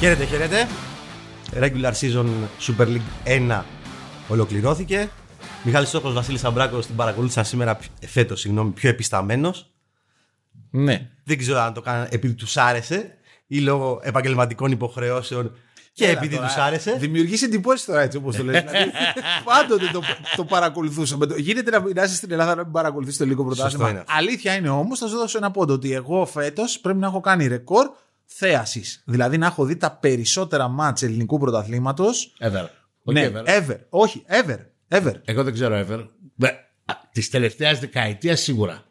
Χαίρετε, χαίρετε. Regular season Super League 1 ολοκληρώθηκε. Μιχάλης Στόχος, Βασίλης Αμπράκος την παρακολούθησα σήμερα, φέτος, συγγνώμη, πιο επισταμένος. Ναι. Δεν ξέρω αν το κάνανε επειδή τους άρεσε ή λόγω επαγγελματικών υποχρεώσεων και Έλα επειδή τώρα. τους άρεσε. Δημιουργεί εντυπώσεις τώρα έτσι όπως το λες. δηλαδή, πάντοτε το, το παρακολουθούσαμε. Το- Γίνεται να, να είσαι στην Ελλάδα να μην παρακολουθείς το λίγο Σωστό πρωτάθλημα. είναι αυτό. Αλήθεια είναι όμως, θα σου δώσω ένα πόντο ότι εγώ φέτος πρέπει να έχω κάνει ρεκόρ θέασης. Δηλαδή να έχω δει τα περισσότερα μάτς ελληνικού πρωταθλήματος. Ever. Ναι, Όχι ever. ever. Όχι, ever. Ever. Εγώ δεν ξέρω ever. Τη τελευταία δεκαετία σίγουρα.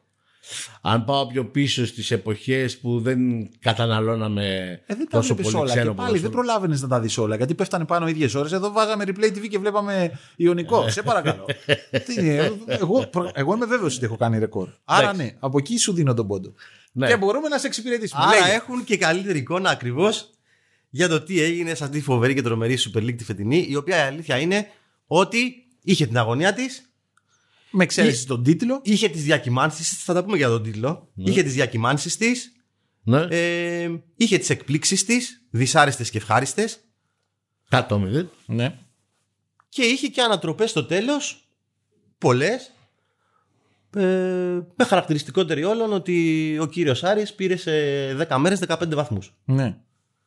Αν πάω πιο πίσω στις εποχές που δεν καταναλώναμε Ε, δεν τα τόσο βλέπεις πολύ όλα. ξένο Και πάλι δεν ποδόσφαιρο. προλάβαινες να τα δεις όλα. Γιατί πέφτανε πάνω ίδιες ώρες. Εδώ βάζαμε replay TV και βλέπαμε Ιωνικό. Σε παρακαλώ. Τι είναι, εγώ, προ- εγώ είμαι βέβαιος ότι έχω κάνει ρεκόρ. Άρα Εντάξει. ναι, από εκεί σου δίνω τον πόντο. Ναι. Και μπορούμε να σε εξυπηρετήσουμε. Άρα Λέγε. έχουν και καλύτερη εικόνα ακριβώς για το τι έγινε σε αυτή τη φοβερή και τρομερή Super League τη φετινή, η οποία η αλήθεια είναι ότι είχε την αγωνία της, Με εξαίρεση τον τίτλο. είχε τις διακυμάνσεις της, θα τα πούμε για τον τίτλο. Είχε τις διακυμάνσεις της, Ναι, ε, είχε τις εκπλήξεις της, δυσάρεστες και ευχάριστες, κάτω μηδέν. Ναι. και είχε και ανατροπές στο τέλος, πολλές. Ε, με χαρακτηριστικότερη όλων ότι ο κύριος Άρης πήρε σε 10 μέρες 15 βαθμούς. ναι.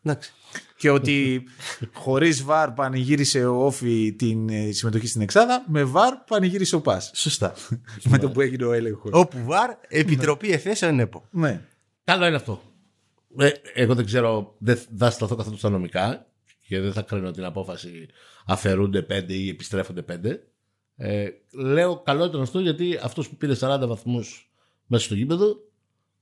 Εντάξει. Και ότι χωρίς βαρ πανηγύρισε ο Όφη την ε, συμμετοχή στην Εξάδα, με βαρ πανηγύρισε ο Πας. Σωστά. με το που έγινε ο έλεγχος. Όπου βαρ, Επιτροπή Εφέσεων ΕΠΟ. Ναι. Καλό είναι αυτό. Ε, εγώ δεν ξέρω, δεν θα σταθώ καθόλου στα νομικά και δεν θα κρίνω την απόφαση αφαιρούνται πέντε ή επιστρέφονται πέντε. Ε, λέω καλό ήταν αυτό γιατί αυτός που πήρε 40 βαθμούς μέσα στο γήπεδο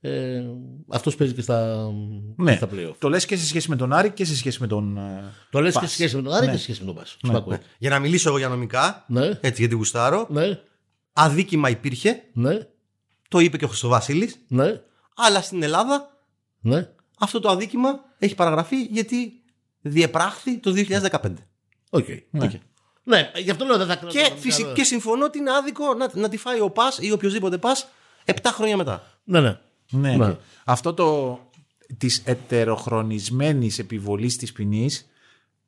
ε, αυτός παίζει και στα, ναι. στα playoff. Το λες και σε σχέση με τον Άρη και σε σχέση με τον. ε, Το λες Πας. και σε σχέση με τον Άρη Ναι. και σε σχέση με τον Πας. Σου ακούω. Για να μιλήσω εγώ για νομικά, Ναι, έτσι γιατί γουστάρω, ναι, αδίκημα υπήρχε, ναι, το είπε και ο Χρυστοβασίλης, ναι, αλλά στην Ελλάδα ναι. αυτό το αδίκημα έχει παραγραφεί γιατί διεπράχθη το 2015. Οκ. Ναι. Ναι, γι' αυτό λέω δεν θα κρίνω. Και, τα νομικά, φυσι- ναι. και συμφωνώ ότι είναι άδικο να, να τη φάει ο Πας ή οποιοδήποτε Πας 7 χρόνια μετά. Ναι, ναι. Ναι. Ναι. Αυτό το της ετεροχρονισμένης επιβολής της ποινής,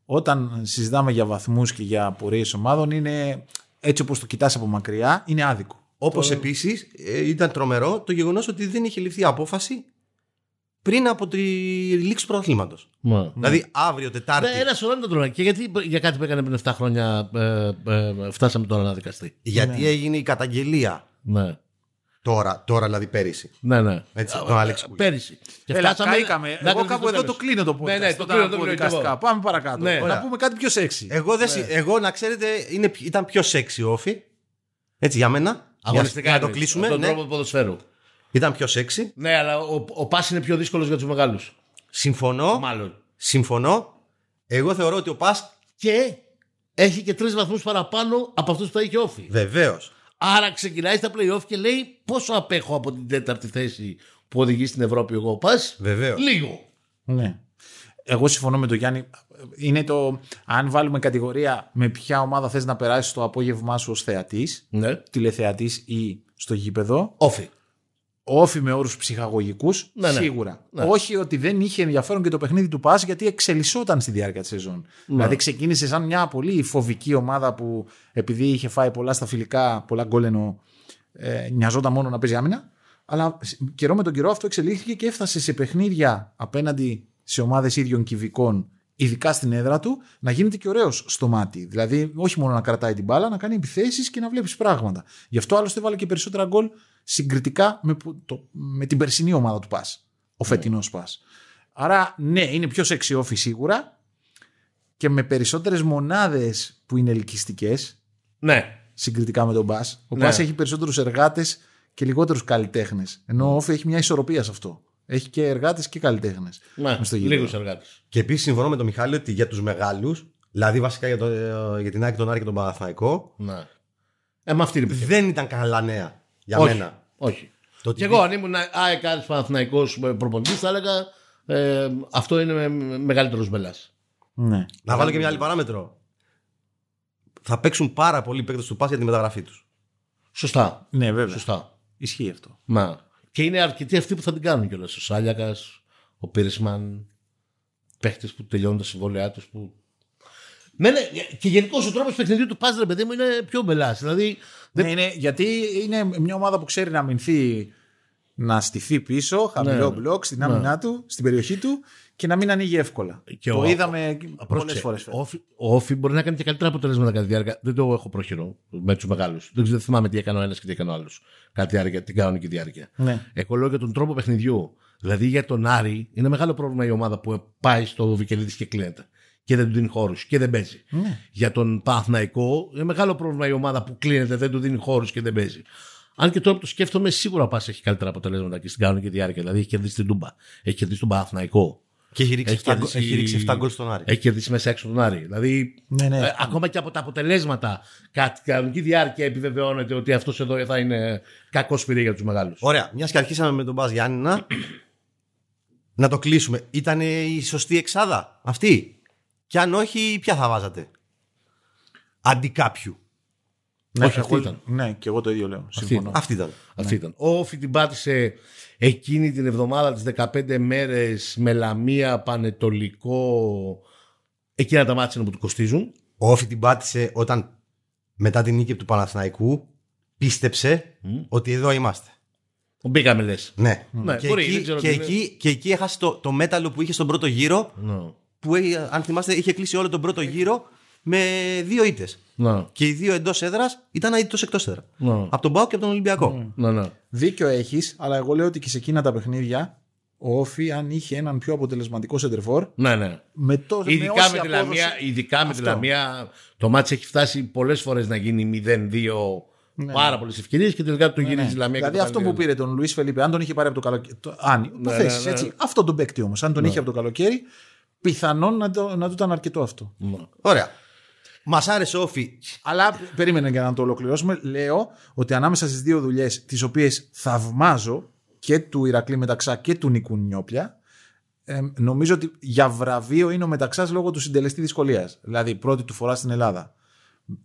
όταν συζητάμε για βαθμούς και για απορίες ομάδων, είναι έτσι όπως το κοιτάς από μακριά, είναι άδικο. Όπως επίσης ήταν τρομερό το γεγονός ότι δεν είχε ληφθεί απόφαση πριν από τη λήξη του πρωταθλήματος. Μα. Δηλαδή αύριο Τετάρτη. Ναι, ένα σωρό είναι το τρομερό. Και γιατί για κάτι που έκανε πριν 7 χρόνια ε, ε, φτάσαμε τώρα να δικαστεί. Γιατί έγινε η καταγγελία Ναι. τώρα, τώρα δηλαδή πέρυσι. Ναι, ναι. Έτσι, τον Άλεξ Κουί. Πέρυσι. Και Έλα, φτάσαμε καήκαμε. να Εγώ κρατηθεί κάπου το εδώ τέλος. το κλείνω το podcast. Ναι, ναι, το όταν κλείνω, το ακούω κλείνω κι δικαστικά. εγώ. Πάμε παρακάτω. Ναι. Να Ωραία. πούμε κάτι πιο σεξι. Εγώ, δεν, συ- εγώ να ξέρετε είναι, ήταν πιο sexy όφη. Έτσι για μένα. Αγωνιστικά. Για να το εννοείς, κλείσουμε. Τον ναι. τρόπο ποδοσφαίρου. Ήταν πιο sexy. Ναι, αλλά ο, ο Πας είναι πιο δύσκολος για τους μεγάλους. Συμφωνώ. Μάλλον. Συμφωνώ. Εγώ θεωρώ ότι ο Πας Και έχει και τρεις βαθμούς παραπάνω από αυτούς που θα είχε όφη. βεβαίως. Άρα ξεκινάει στα playoff και λέει πόσο απέχω από την τέταρτη θέση που οδηγεί στην Ευρώπη εγώ πας; Βεβαίως. Λίγο. Ναι. Εγώ συμφωνώ με τον Γιάννη. Είναι το αν βάλουμε κατηγορία με ποια ομάδα θες να περάσεις το απόγευμά σου ως θεατής, Ναι. τηλεθεατής ή στο γήπεδο, Όφη. Όφη με όρους ψυχαγωγικούς, Ναι, ναι. σίγουρα. Ναι. Όχι ότι δεν είχε ενδιαφέρον και το παιχνίδι του Πας γιατί εξελισσόταν στη διάρκεια της σεζόν. Ναι. Δηλαδή ξεκίνησε σαν μια πολύ φοβική ομάδα που επειδή είχε φάει πολλά στα φιλικά, πολλά γκόλενο, ε, νοιαζόταν μόνο να παίζει άμυνα. Αλλά καιρό με τον καιρό αυτό εξελίχθηκε και έφτασε σε παιχνίδια απέναντι σε ομάδες ίδιων κυβικών, ειδικά στην έδρα του, να γίνεται και ωραίος στο μάτι. Δηλαδή, όχι μόνο να κρατάει την μπάλα, να κάνει επιθέσεις και να βλέπεις πράγματα. Γι' αυτό άλλωστε βάλε και περισσότερα γκολ συγκριτικά με, που- το, με την περσινή ομάδα του Πας. Ο φετινός Πας. Άρα, ναι, είναι πιο sexy όφη σίγουρα και με περισσότερες μονάδες που είναι ελκυστικές Ναι. συγκριτικά με τον Πας. Ο Ναι. Πας έχει περισσότερους εργάτες και λιγότερους καλλιτέχνες. Ενώ ο Όφη έχει μια ισορροπία σε αυτό. Έχει και εργάτες και καλλιτέχνες. ναι. μες στο γήπεδο. Λίγους εργάτες. Και επίσης συμφωνώ με τον Μιχάλη ότι για τους μεγάλους, δηλαδή βασικά για, το, για την Άκη, τον Άρη και τον Παναθηναϊκό, Ναι. Ε, με αυτή είναι η πικρία. δεν ήταν καλά νέα για όχι, μένα. Όχι. Το ότι Και εγώ αν ήμουν ΑΕΚ Άρης Παναθηναϊκός προπονητής θα έλεγα ε, αυτό είναι με, με, μεγαλύτερος μπελάς. Ναι. Να βάλω και μια άλλη παράμετρο. Θα παίξουν πάρα πολλοί παίκτες του Πας για τη μεταγραφή τους. Σωστά. ναι, βέβαια. Σωστά. Ισχύει αυτό. Μα. Και είναι αρκετοί αυτοί που θα την κάνουν κιόλας. Ο Σάλιακας, ο Πίρισμαν. παίχτες που τελειώνουν τα συμβόλαιά τους. Που... Ναι, ναι, και γενικώς ο τρόπος παιχνιδιού του Πάζ, ρε παιδί μου, είναι πιο μπελάς. Δηλαδή, δεν- Ναι, είναι, γιατί είναι μια ομάδα που ξέρει να αμυνθεί, να στηθεί πίσω, χαμηλό Ναι. μπλοκ στην άμυνά του, στην περιοχή του και να μην ανοίγει εύκολα. Και το ο- είδαμε πολλές Πρόσεξε, φορές. Ο Όφη, ο Όφη μπορεί να κάνει και καλύτερα αποτελέσματα κατά τη διάρκεια. Δεν το έχω πρόχειρο με τους μεγάλους. Δεν, δεν θυμάμαι τι έκανε ο ένας και τι έκανε ο άλλος. Κατά τη διάρκεια, την κανονική διάρκεια. Ναι. Εγώ λέω για τον τρόπο παιχνιδιού. Δηλαδή για τον Άρη είναι μεγάλο πρόβλημα η ομάδα που πάει στο Βικελίδης και κλείνεται. Και δεν του δίνει χώρους και δεν παίζει. Ναι. Για τον Παναθναϊκό είναι μεγάλο πρόβλημα η ομάδα που κλείνεται, δεν του δίνει χώρους και δεν παίζει. Αν και τώρα που το σκέφτομαι, σίγουρα πας έχει καλύτερα αποτελέσματα και στην κανονική διάρκεια. Δηλαδή έχει κερδίσει την Τούμπα, έχει κερδίσει τον Παναθναϊκό. Και έχει ρίξει, Έχει 7, κερδίσει- έχει ρίξει 7 γκολ στον Άρη. Έχει κερδίσει μέσα έξω τον Άρη. Δηλαδή, Ναι, ναι. ε, ακόμα και από τα αποτελέσματα, κατά την κανονική διάρκεια επιβεβαιώνεται ότι αυτός εδώ θα είναι κακός σπυρί για τους μεγάλους. Ωραία, μιας και αρχίσαμε με τον Μπα Γιάννηνα. να το κλείσουμε. Ήταν η σωστή εξάδα αυτή; Και αν όχι, ποια θα βάζατε; Αντί κάποιου. Ναι, Όχι, αυτή εγώ- ήταν. Ναι, και εγώ το ίδιο λέω. Συμφωνώ. Αυτή ήταν. Αυτή ήταν. Ο Όφη την πάτησε εκείνη την εβδομάδα τις 15 μέρες με Λαμία, Πανετολικό. Εκείνα τα μάτια που του κοστίζουν. Ο Όφη την πάτησε όταν μετά την νίκη του Παναθηναϊκού πίστεψε ότι εδώ είμαστε. Μπήκαμε λες. Ναι. Ναι, και, μπορεί, εκεί, δεν ξέρω και, τι είναι. εκεί, και εκεί έχασε το, το μέταλλο που είχε στον πρώτο γύρο Ναι. που ε, αν θυμάστε είχε κλείσει όλο τον πρώτο γύρο με δύο ήττες. Ναι. Και οι δύο εντός έδρας ήταν αίτητος εκτός έδρα. Ναι. Από τον Πάο και από τον Ολυμπιακό. Ναι, ναι. Δίκιο έχεις, αλλά εγώ λέω ότι και σε εκείνα τα παιχνίδια ο Όφη, αν είχε έναν πιο αποτελεσματικό σεντερφόρ, ναι, ναι. με το με Ειδικά όση με, τη απόδοση- Λαμία, ειδικά με τη Αυτό. Λαμία, το μάτς έχει φτάσει πολλές φορές να γίνει 0-2 πάρα πολλές ευκαιρίες και τελικά το γυρίζει η Λαμία. και Δηλαδή το αυτό κάνει που πήρε τον Λουίς Φελίπε, αν τον είχε πάρει από το καλοκαίρι. Το, αν, το Ναι, θέσεις, ναι, ναι. έτσι. Αυτό τον παίκτη όμως. Αν τον είχε από το καλοκαίρι, πιθανόν να, το, να του ήταν αρκετό αυτό. Ναι. Ωραία. Μας άρεσε ο Όφη. Αλλά περίμενε για να το ολοκληρώσουμε. Λέω ότι ανάμεσα στις δύο δουλειές, τις οποίες θαυμάζω και του Ηρακλή Μεταξά και του Νικού Νιόπλια, ε, νομίζω ότι για βραβείο είναι ο Μεταξάς λόγω του συντελεστή δυσκολίας. Δηλαδή, πρώτη του φορά στην Ελλάδα.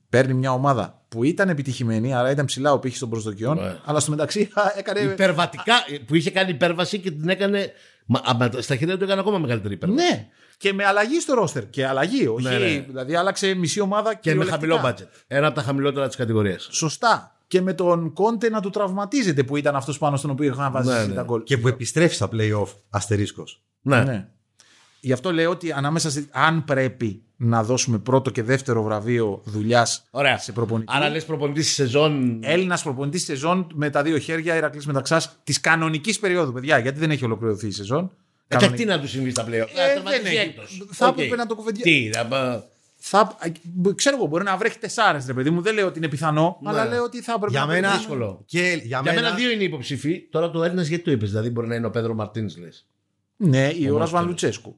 Παίρνει μια ομάδα που ήταν επιτυχημένη, άρα ήταν ψηλά ο πύχης των προσδοκιών, Ναι. αλλά στο μεταξύ έκανε. Υπερβατικά, που είχε κάνει υπέρβαση και την έκανε. Μα, α, στα χέρια του έκανε ακόμα μεγαλύτερη υπέρβαση. Ναι. Και με αλλαγή στο ρόστερ. Και αλλαγή. Όχι, Ναι, ναι. Δηλαδή άλλαξε μισή ομάδα Και με κυριολεκτικά. χαμηλό budget. Ένα από τα χαμηλότερα της κατηγορίας. Σωστά. Και με τον Κόντε να του τραυματίζεται που ήταν αυτός πάνω στον οποίο είχαν βάζει Ναι, εσύ ναι. τα γκολ. Και που επιστρέφει στα playoff αστερίσκος. Ναι. Ναι. Γι' αυτό λέω ότι ανάμεσα σε, αν πρέπει να δώσουμε πρώτο και δεύτερο βραβείο δουλειάς Ωραία. σε προπονητή. Άρα λες προπονητή στη σεζόν. Έλληνας προπονητής σεζόν με τα δύο χέρια Ηρακλής Μεταξά της κανονικής περίοδου, παιδιά. Γιατί δεν έχει ολοκληρωθεί η σεζόν. Ε, και Κανονική. τι να τους συμβεί στα πλέον. Ε, δεν έχει. Θα έπρεπε να το κουβεντιά- Τι, να πα- Θα, ξέρω εγώ, μπορεί να βρέχει τεσσάρες, ρε παιδί μου. Δεν λέω ότι είναι πιθανό, αλλά λέω ότι θα έπρεπε Για να μένα, βρέχει. δύσκολο. και για, Για μένα, μένα δύο είναι υποψήφοι. Τώρα το Έλληνας γιατί το είπες. Δηλαδή μπορεί να είναι ο Πέδρο Μαρτίνς, λες. Ναι, η ώρα Βαν Λουτσέσκου.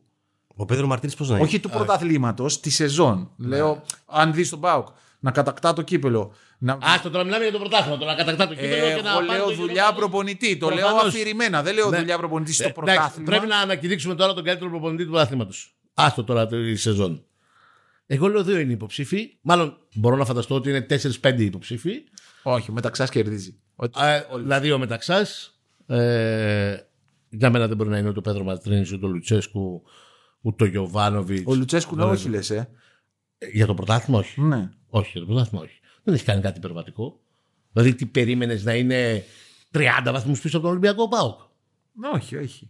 Ο Πέδρο Μαρτίνη πώς να είναι; Όχι του πρωταθλήματος, τη σεζόν. Λέω, αν δεις τον Μπάουκ να κατακτά το κύπελο. Να... Άστο τώρα μιλάμε για το πρωτάθλημα. Τώρα να κατακτά το κύπελο Ε, και να εγώ πάρει λέω το δουλειά γύρο. προπονητή. Το λέω Προφανώς. αφηρημένα. Δεν λέω Ναι. δουλειά προπονητή στο Ε, εντάξει, πρωτάθλημα. Πρέπει να ανακηρύξουμε τώρα τον καλύτερο προπονητή του πρωταθλήματος. Άστο τώρα τη σεζόν. Εγώ λέω δύο είναι υποψήφοι. Μάλλον μπορώ να φανταστώ ότι είναι 4-5 υποψήφοι. Όχι, ο Μεταξάς κερδίζει. Ότι- Ε, δηλαδή ο Μεταξάς. Ε, για μένα δεν μπορεί να είναι ούτε ο Πέδρο Μαρτρίνης, ούτε ο Λουτσέσκου, ούτε ο Γιωβάνοβιτς. Ο Λουτσέσκου ναι, όχι λε, ε. Για το πρωτάθλημα, όχι. Ναι. Όχι, για το πρωτάθλημα, όχι. Δεν έχει κάνει κάτι υπερβατικό. Δηλαδή, τι περίμενες να είναι 30 βαθμούς πίσω από τον Ολυμπιακό Πάοκ. Ναι, Όχι, όχι.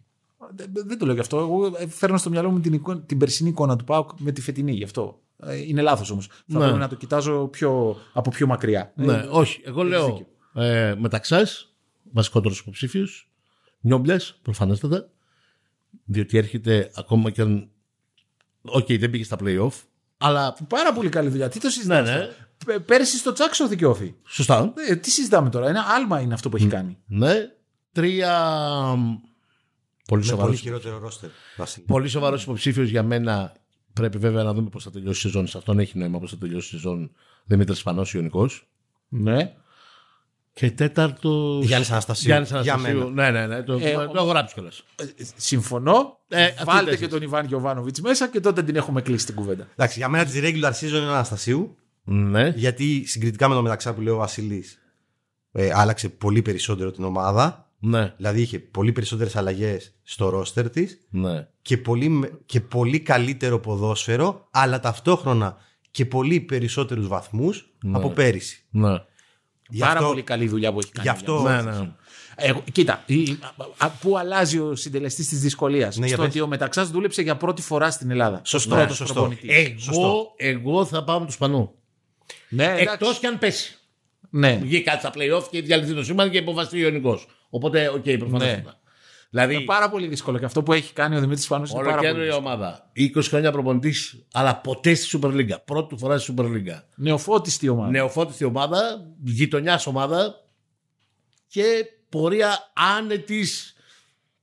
Δεν, δεν το λέω γι' αυτό. Εγώ ε, φέρνω στο μυαλό μου την, εικόνα- την περσινή εικόνα του Πάουκ με τη φετινή. Γι' αυτό. Ε, Είναι λάθος όμως. Θα Ναι. πρέπει να το κοιτάζω πιο, από πιο μακριά. Ναι, Ε, όχι. Εγώ λέω ε, Μεταξάς, βασικότερος υποψήφιος. Νιόπλιας, προφανέστατα. Διότι έρχεται ακόμα και αν. Οκ, δεν πήγε στα playoff. Αλλά. Πάρα πολύ καλή δουλειά. Τι το Ναι, συζητάμε. ναι. Π- Πέρσι στο τσακ σώθηκε ο ΟΦΗ. Σωστά. Ε, τι συζητάμε τώρα. Ένα άλμα είναι αυτό που έχει κάνει. Ναι. Τρία. Πολύ Με σοβαρός. πολύ χειρότερο ρόστερ. Βασίλη. Πολύ σοβαρός υποψήφιος για μένα. Πρέπει βέβαια να δούμε πώς θα τελειώσει η σεζόν. Σε αυτόν έχει νόημα πώς θα τελειώσει η σεζόν. Δημήτρης Σπανός Ιωνικό. Ναι. Και τέταρτο. Γιάννης Αναστασίου. Γιάννης Για Αναστασίου. Ναι, ναι, ναι. Το, Ε, το έχω γράψει κιόλας. Ε, Συμφωνώ. Ε, αυτοί οι Βάλτε τέσσερις. και τον Ιβάν Γιοβάνοβιτ μέσα και τότε την έχουμε κλείσει την κουβέντα. Εντάξει, για μένα τη regular season είναι ο Αναστασίου. Ναι. Γιατί συγκριτικά με το μεταξά που λέει ο Βασίλη, ε, άλλαξε πολύ περισσότερο την ομάδα. Ναι, Δηλαδή είχε πολύ περισσότερες αλλαγές στο ρόστερ της ναι. και πολύ, με- και πολύ καλύτερο ποδόσφαιρο, αλλά ταυτόχρονα και πολύ περισσότερους βαθμούς από πέρυσι. ναι. Γι' Πάρα αυτό- πολύ καλή δουλειά που έχει κάνει. Γι' αυτό- για Ναι, μας. ναι. Εγώ, κοίτα, η- η- α- α- πού αλλάζει ο συντελεστής της δυσκολίας; Ναι, για στο πες. ότι ο Μεταξάς δούλεψε για πρώτη φορά στην Ελλάδα. Σωστό, Πρώτος σωστό. προπονητής. Εγώ, εγώ θα πάω με τον Σπανό. Ναι, εντάξει. Εκτός κι αν πέσει. Ναι. Βγει κάτι στα playoff και διαλυθεί το σύμπαν και υποβιβαστεί ο Ιωνικός. Οπότε, οκ, προφανώς. Ναι. Δηλαδή, Είναι πάρα πολύ δύσκολο και αυτό που έχει κάνει ο Δημήτρης Σπανός είναι πάρα πολύ. ολοκαίνουρια δύσκολο. ομάδα. 20 χρόνια προπονητής, αλλά ποτέ στη Super League. Πρώτη του φορά στη Super League. Νεοφώτιστη ομάδα. Νεοφώτιστη ομάδα, γειτονιάς ομάδα και πορεία άνετης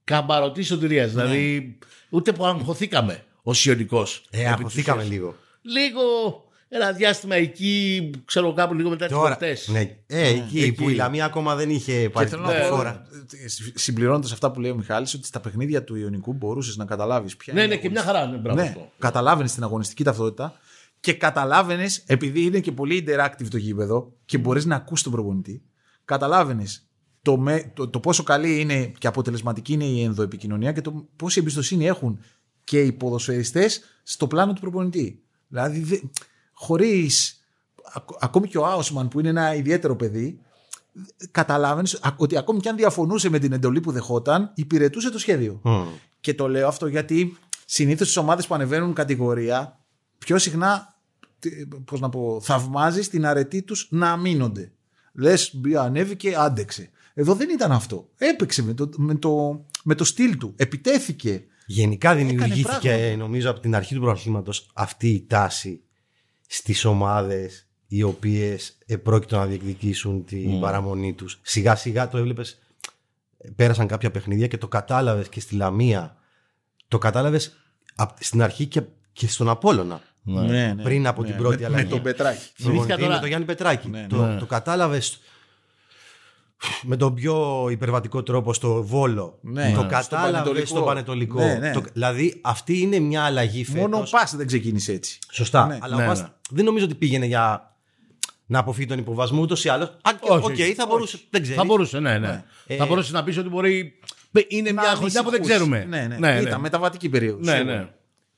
καμπαρωτής σωτηρίας. Δηλαδή, ούτε που αγχωθήκαμε ω Ιωνικό. Ε, αγχωθήκαμε λίγο. Λίγο ένα διάστημα εκεί, ξέρω κάπου λίγο μετά τις Τώρα, γιορτές. ναι, ε, εκεί, εκεί. που η Λαμία ακόμα δεν είχε πάρει την θέλω να πρώτη πω, φορά. Συμπληρώνοντας αυτά που λέει ο Μιχάλης, ότι στα παιχνίδια του Ιωνικού μπορούσες να καταλάβεις ποια Ναι, είναι ναι, η και μια χαρά. Ναι, μπράβο Ναι, αυτό. καταλάβαινες την αγωνιστική ταυτότητα και καταλάβαινες, επειδή είναι και πολύ interactive το γήπεδο και μπορείς να ακούσει τον προπονητή, καταλάβαινες το, με- το, το πόσο καλή είναι και αποτελεσματική είναι η ενδοεπικοινωνία και το πόση εμπιστοσύνη έχουν και οι ποδοσφαιριστές στο πλάνο του προπονητή. Δηλαδή, δε, χωρίς, ακ- ακόμη και ο Άουσμαν που είναι ένα ιδιαίτερο παιδί, καταλάβαινες ότι ακόμη και αν διαφωνούσε με την εντολή που δεχόταν, υπηρετούσε το σχέδιο. Μμ. Και το λέω αυτό γιατί συνήθως στις ομάδες που ανεβαίνουν κατηγορία πιο συχνά τι- πώς να πω, θαυμάζεις την αρετή τους να αμήνονται. Λες, ανέβηκε, άντεξε. Εδώ δεν ήταν αυτό. Έπαιξε με το, με το, με το στυλ του. Επιτέθηκε. Γενικά δημιουργήθηκε πράγματα. νομίζω από την αρχή του πρωταθλήματος αυτή η τάση στις ομάδες οι οποίες επρόκειτο να διεκδικήσουν την παραμονή τους. Σιγά σιγά το έβλεπες, πέρασαν κάποια παιχνίδια και το κατάλαβες και στη Λαμία. Το κατάλαβες απ- στην αρχή και, και στον Απόλλωνα. Ναι, Πριν από την πρώτη με, αλλαγή. Με τον Πετράκη. Θυμήθηκα Προπονητή τώρα- με τον Γιάννη Πετράκη. Ναι, το, ναι. το κατάλαβες με τον πιο υπερβατικό τρόπο στο Βόλο. Ναι. το Ναι. κατάλαβες Στο στο Πανετολικό. Ναι, ναι. Το- δηλαδή αυτή είναι μια αλλαγή φέτος. Μόνο ο Πας δεν ξεκίνησε έτσι. Σωστά. Ναι. Αλλά Ναι, ο Πας ναι. δεν νομίζω ότι πήγαινε για να αποφύγει τον υποβιβασμό ούτως ή άλλως. Αν και, Όχι, οκ, όχι. θα μπορούσε. Δεν ξέρεις. Θα μπορούσε, ναι, ναι. Ε, θα μπορούσε να πεις ότι μπορεί. Είναι Να μια χρονιά που δεν ανησυχούσε. ξέρουμε. Ναι, ναι. Ήταν μεταβατική περίοδος. ναι, ναι.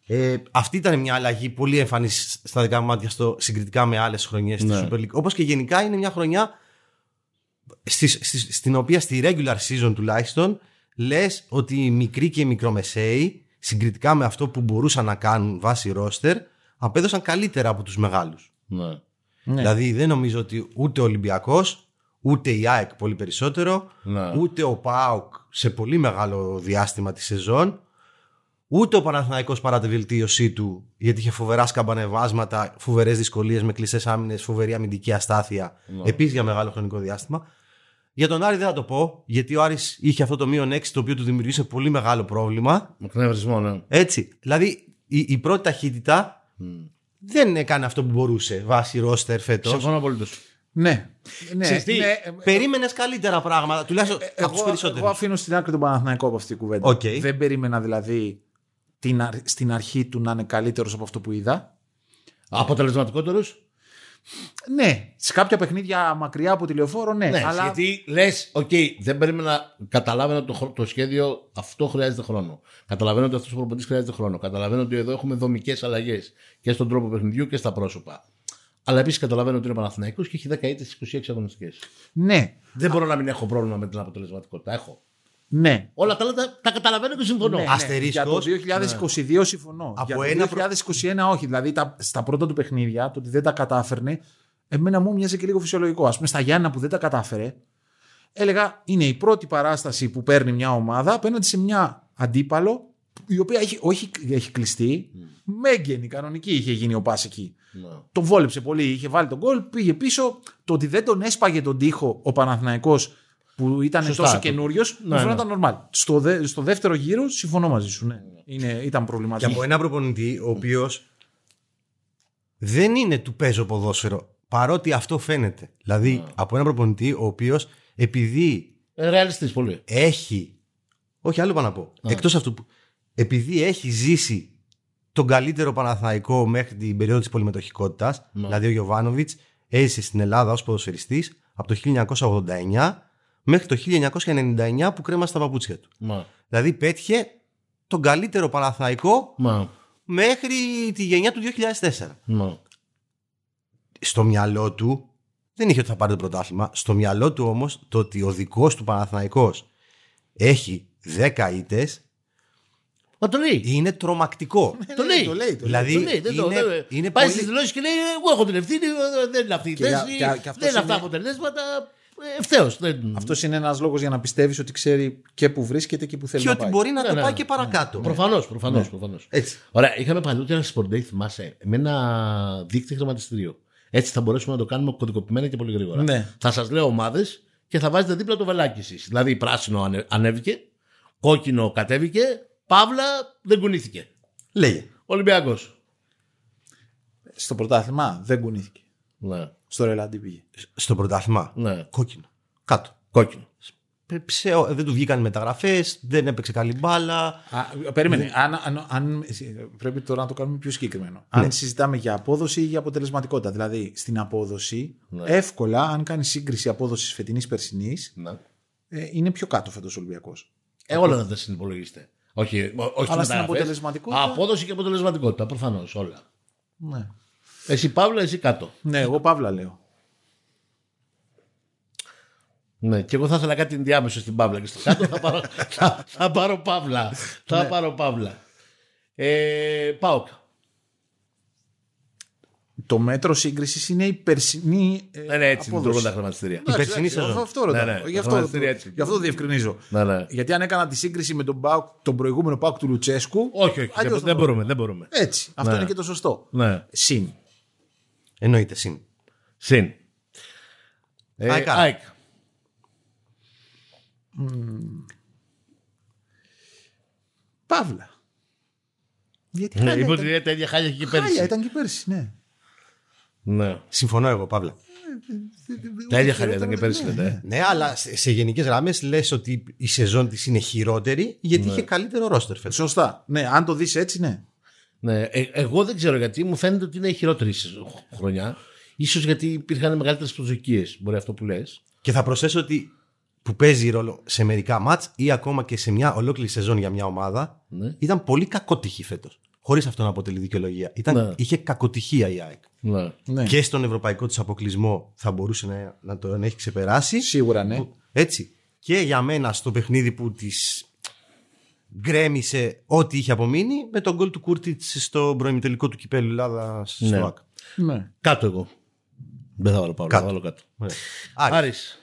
Ε, αυτή ήταν μια αλλαγή πολύ εμφανής στα δικά μου μάτια στο, συγκριτικά με άλλες χρονιές Ναι. στη Super League. Όπως και γενικά είναι μια χρονιά στις, στις- στην οποία στη regular season τουλάχιστον λες ότι οι μικροί και οι μικρομεσαίοι συγκριτικά με αυτό που μπορούσαν να κάνουν βάσει roster απέδωσαν καλύτερα από τους μεγάλους. ναι. Ναι. Δηλαδή δεν νομίζω ότι ούτε ο Ολυμπιακός, ούτε η ΑΕΚ πολύ περισσότερο, Ναι. ούτε ο ΠΑΟΚ σε πολύ μεγάλο διάστημα της σεζόν, ούτε ο Παναθηναϊκός παρά τη βελτίωσή του, γιατί είχε φοβερά σκαμπανεβάσματα, φοβερές δυσκολίες με κλειστές άμυνες, φοβερή αμυντική αστάθεια, Ναι. επίσης για μεγάλο χρονικό διάστημα. Για τον Άρη δεν θα το πω, γιατί ο Άρης είχε αυτό το μείον 6 το οποίο του δημιουργήσε πολύ μεγάλο πρόβλημα. Με κνευρισμό, ναι. Έτσι. Δηλαδή η, η πρώτη ταχύτητα δεν έκανε αυτό που μπορούσε βάσει ρόστερ φέτος. Συμφωνώ απολύτως. Ναι. ναι. Ξέρεις τι, ναι. Περίμενες καλύτερα πράγματα, τουλάχιστον από τους Εγώ, εγώ περισσότερου. αφήνω στην άκρη τον Παναθηναϊκό από αυτή την κουβέντα. Οκ. Δεν περίμενα δηλαδή την, αρ- στην αρχή του να είναι καλύτερος από αυτό που είδα. Αποτελεσματικότερου. Ναι, σε κάποια παιχνίδια μακριά από τη λεωφόρο, ναι. Ναι, αλλά γιατί λες, οκ, δεν περίμενα. Καταλάβαινα το, χρο- το σχέδιο, αυτό χρειάζεται χρόνο. Καταλαβαίνω ότι αυτός ο προπονητής χρειάζεται χρόνο. Καταλαβαίνω ότι εδώ έχουμε δομικές αλλαγές και στον τρόπο παιχνιδιού και στα πρόσωπα. Αλλά επίσης καταλαβαίνω ότι είναι Παναθηναϊκός και έχει 10 ήττε 26 αγωνιστικές. ναι, Δεν μπορώ να μην έχω πρόβλημα με την αποτελεσματικότητα. Έχω. Ναι. Όλα τα άλλα τα, τα καταλαβαίνω και συμφωνώ. Ναι, ναι. Αστερίσκος. Για το 2022 συμφωνώ. Από Για ένα το 2021 όχι. Δηλαδή τα, στα πρώτα του παιχνίδια, το ότι δεν τα κατάφερνε, εμένα μου μοιάζει και λίγο φυσιολογικό. Α πούμε στα Γιάννα που δεν τα κατάφερε, έλεγα είναι η πρώτη παράσταση που παίρνει μια ομάδα απέναντι σε μια αντίπαλο η οποία έχει, όχι έχει κλειστεί, μέγενη, κανονική είχε γίνει ο Πας εκεί. Ναι. Τον βόλεψε πολύ, είχε βάλει τον γκολ, πήγε πίσω. Το ότι δεν τον έσπαγε τον τοίχο ο Παναθηναϊκός που ήταν Σωστά. τόσο καινούριος, Ναι, μου ναι. φαίνονταν normal. Στο, δε- στο δεύτερο γύρο συμφωνώ μαζί σου. Ναι. Είναι, ήταν Και προβληματικό. από ένα προπονητή ο οποίος δεν είναι του παίζω ποδόσφαιρο. Παρότι αυτό φαίνεται. Δηλαδή από ένα προπονητή ο οποίος επειδή Ε, Ρεαλιστής πολύ. έχει. Όχι, άλλο πάω να πω. Εκτός αυτού που. Επειδή έχει ζήσει τον καλύτερο Παναθηναϊκό μέχρι την περίοδο της πολυμετοχικότητας, δηλαδή ο Γιωβάνοβιτς έζησε στην Ελλάδα ως ποδοσφαιριστής από το 1989 μέχρι το 1999 που κρέμασε τα παπούτσια του. Μα. Δηλαδή πέτυχε τον καλύτερο Παναθηναϊκό Μα. μέχρι τη γενιά του 2004. Μα. Στο μυαλό του δεν είχε ότι θα πάρει το πρωτάθλημα. Στο μυαλό του όμως το ότι ο δικός του Παναθηναϊκός έχει 10 ήττες Μα το λέει. είναι τρομακτικό. Το λέει. Το λέει. Το λέει. δηλαδή Το λέει, δεν το- είναι, δεν- είναι Πάει πολύ- στις δηλώσεις και λέει: Εγώ έχω την ευθύνη, ε, δεν είναι αυτή η Και για- θέση, και- και αυτός δεν είναι αυτά είναι- αποτελέσματα. Ευθέως. Αυτός είναι ένας λόγος για να πιστεύεις ότι ξέρει και που βρίσκεται και που θέλει και να ότι πάει. μπορεί να Ναι, το ναι, πάει ναι. και παρακάτω. Προφανώς, προφανώς. προφανώς. Έτσι. Ωραία, είχαμε παλιότερα ένα Sport Day, θυμάσαι, με ένα δίκτυο χρηματιστήριο. Έτσι θα μπορέσουμε να το κάνουμε κωδικοποιημένα και πολύ γρήγορα. Ναι. Θα σας λέω ομάδες και θα βάζετε δίπλα το βελάκι εσείς. Δηλαδή, πράσινο ανε- ανέβηκε, κόκκινο κατέβηκε, παύλα δεν κουνήθηκε. Λέγε. Ολυμπιακός. Στο πρωτάθλημα δεν κουνήθηκε. Ναι, Στο ρελαντί πήγε. Στο πρωτάθλημα; ναι. Κόκκινο. Κάτω. Κόκκινο. Πε- ψε- δεν του βγήκαν μεταγραφές, δεν έπαιξε καλή μπάλα. Α, περίμενε. Αν, αν, αν, πρέπει τώρα να το κάνουμε πιο συγκεκριμένο. Αν συζητάμε για απόδοση ή για αποτελεσματικότητα. Δηλαδή, στην απόδοση, εύκολα, αν κάνεις σύγκριση απόδοσης φετινής περσινής, Ναι. ε, είναι πιο κάτω φέτος ο Ολυμπιακός. Ε, όλα δεν τα συνυπολογίστε. Όχι, ό- όχι Αλλά τις στην μεταγραφές. αποτελεσματικότητα- Απόδοση και αποτελεσματικότητα, προφανώς όλα. Ναι. Εσύ Παύλα, εσύ κάτω. ναι, εγώ Παύλα λέω. Ναι, και εγώ θα ήθελα κάτι ενδιάμεσο στην Παύλα και στο κάτω θα πάρω, θα, θα πάρω Παύλα. Θα Ναι. πάρω Παύλα. Ε, Πάοκ. Το μέτρο σύγκρισης είναι η περσινή. ε, Ναι, ναι, έτσι απόδοση. λειτουργούν τα χρηματιστήρια. Η περσινή Εντάξει, σεζόν. Αυτό ρωτάω. Ναι, ναι, Γι' τα αυτό, χρηματιστήρια έτσι γι' αυτό διευκρινίζω. Ναι, ναι. Γιατί αν έκανα τη σύγκριση με τον, Πάουκ, τον προηγούμενο Πάουκ του Λουτσέσκου. Όχι, όχι, αλλιώς δεν, θα δεν το- μπορούμε, δεν μπορούμε. Έτσι. Αυτό Ναι. είναι και το σωστό. Ναι. Συν. Εννοείται, συν. Συν. Ε, ΑΕΚ. ΑΕΚ. Παύλα. Γιατί Ναι, χάλια είπες ήταν. ότι τα ίδια χάλια είχε και Χάλια πέρυσι. ήταν και πέρσι, ναι. Ναι. Συμφωνώ εγώ, Παύλα. Τα ίδια χάλια ήταν και πέρυσι. λέτε. Ναι, αλλά σε, σε γενικές γραμμές λες ότι η σεζόν της είναι χειρότερη γιατί είχε καλύτερο ρόστερ φέτος. Σωστά. Ναι, αν το δεις έτσι, ναι. Ναι, ε, εγώ δεν ξέρω γιατί μου φαίνεται ότι είναι η χειρότερη σεζόν- χρονιά. Ίσως γιατί υπήρχαν μεγαλύτερες προσδοκίες. Μπορεί αυτό που λες. Και θα προσθέσω ότι που παίζει ρόλο σε μερικά μάτς ή ακόμα και σε μια ολόκληρη σεζόν για μια ομάδα Ναι. ήταν πολύ κακότυχη φέτος. Χωρίς αυτό να αποτελεί δικαιολογία. Ήταν, Ναι. Είχε κακοτυχία η ΑΕΚ. Ναι. ναι. Και στον ευρωπαϊκό της αποκλεισμό θα μπορούσε να, να τον έχει ξεπεράσει. Σίγουρα ναι. Έτσι. Και για μένα στο παιχνίδι που τη γκρέμισε ό,τι είχε απομείνει με τον γκολ του Κούρτιτς στο προημιτελικό του κυπέλου Ελλάδας στο Ναι. ΑΚ. ναι. Κάτω εγώ. Δεν θα βάλω Παύλο, θα Κάτω. βάλω κάτω. Ωραία. Άρης. Άρης.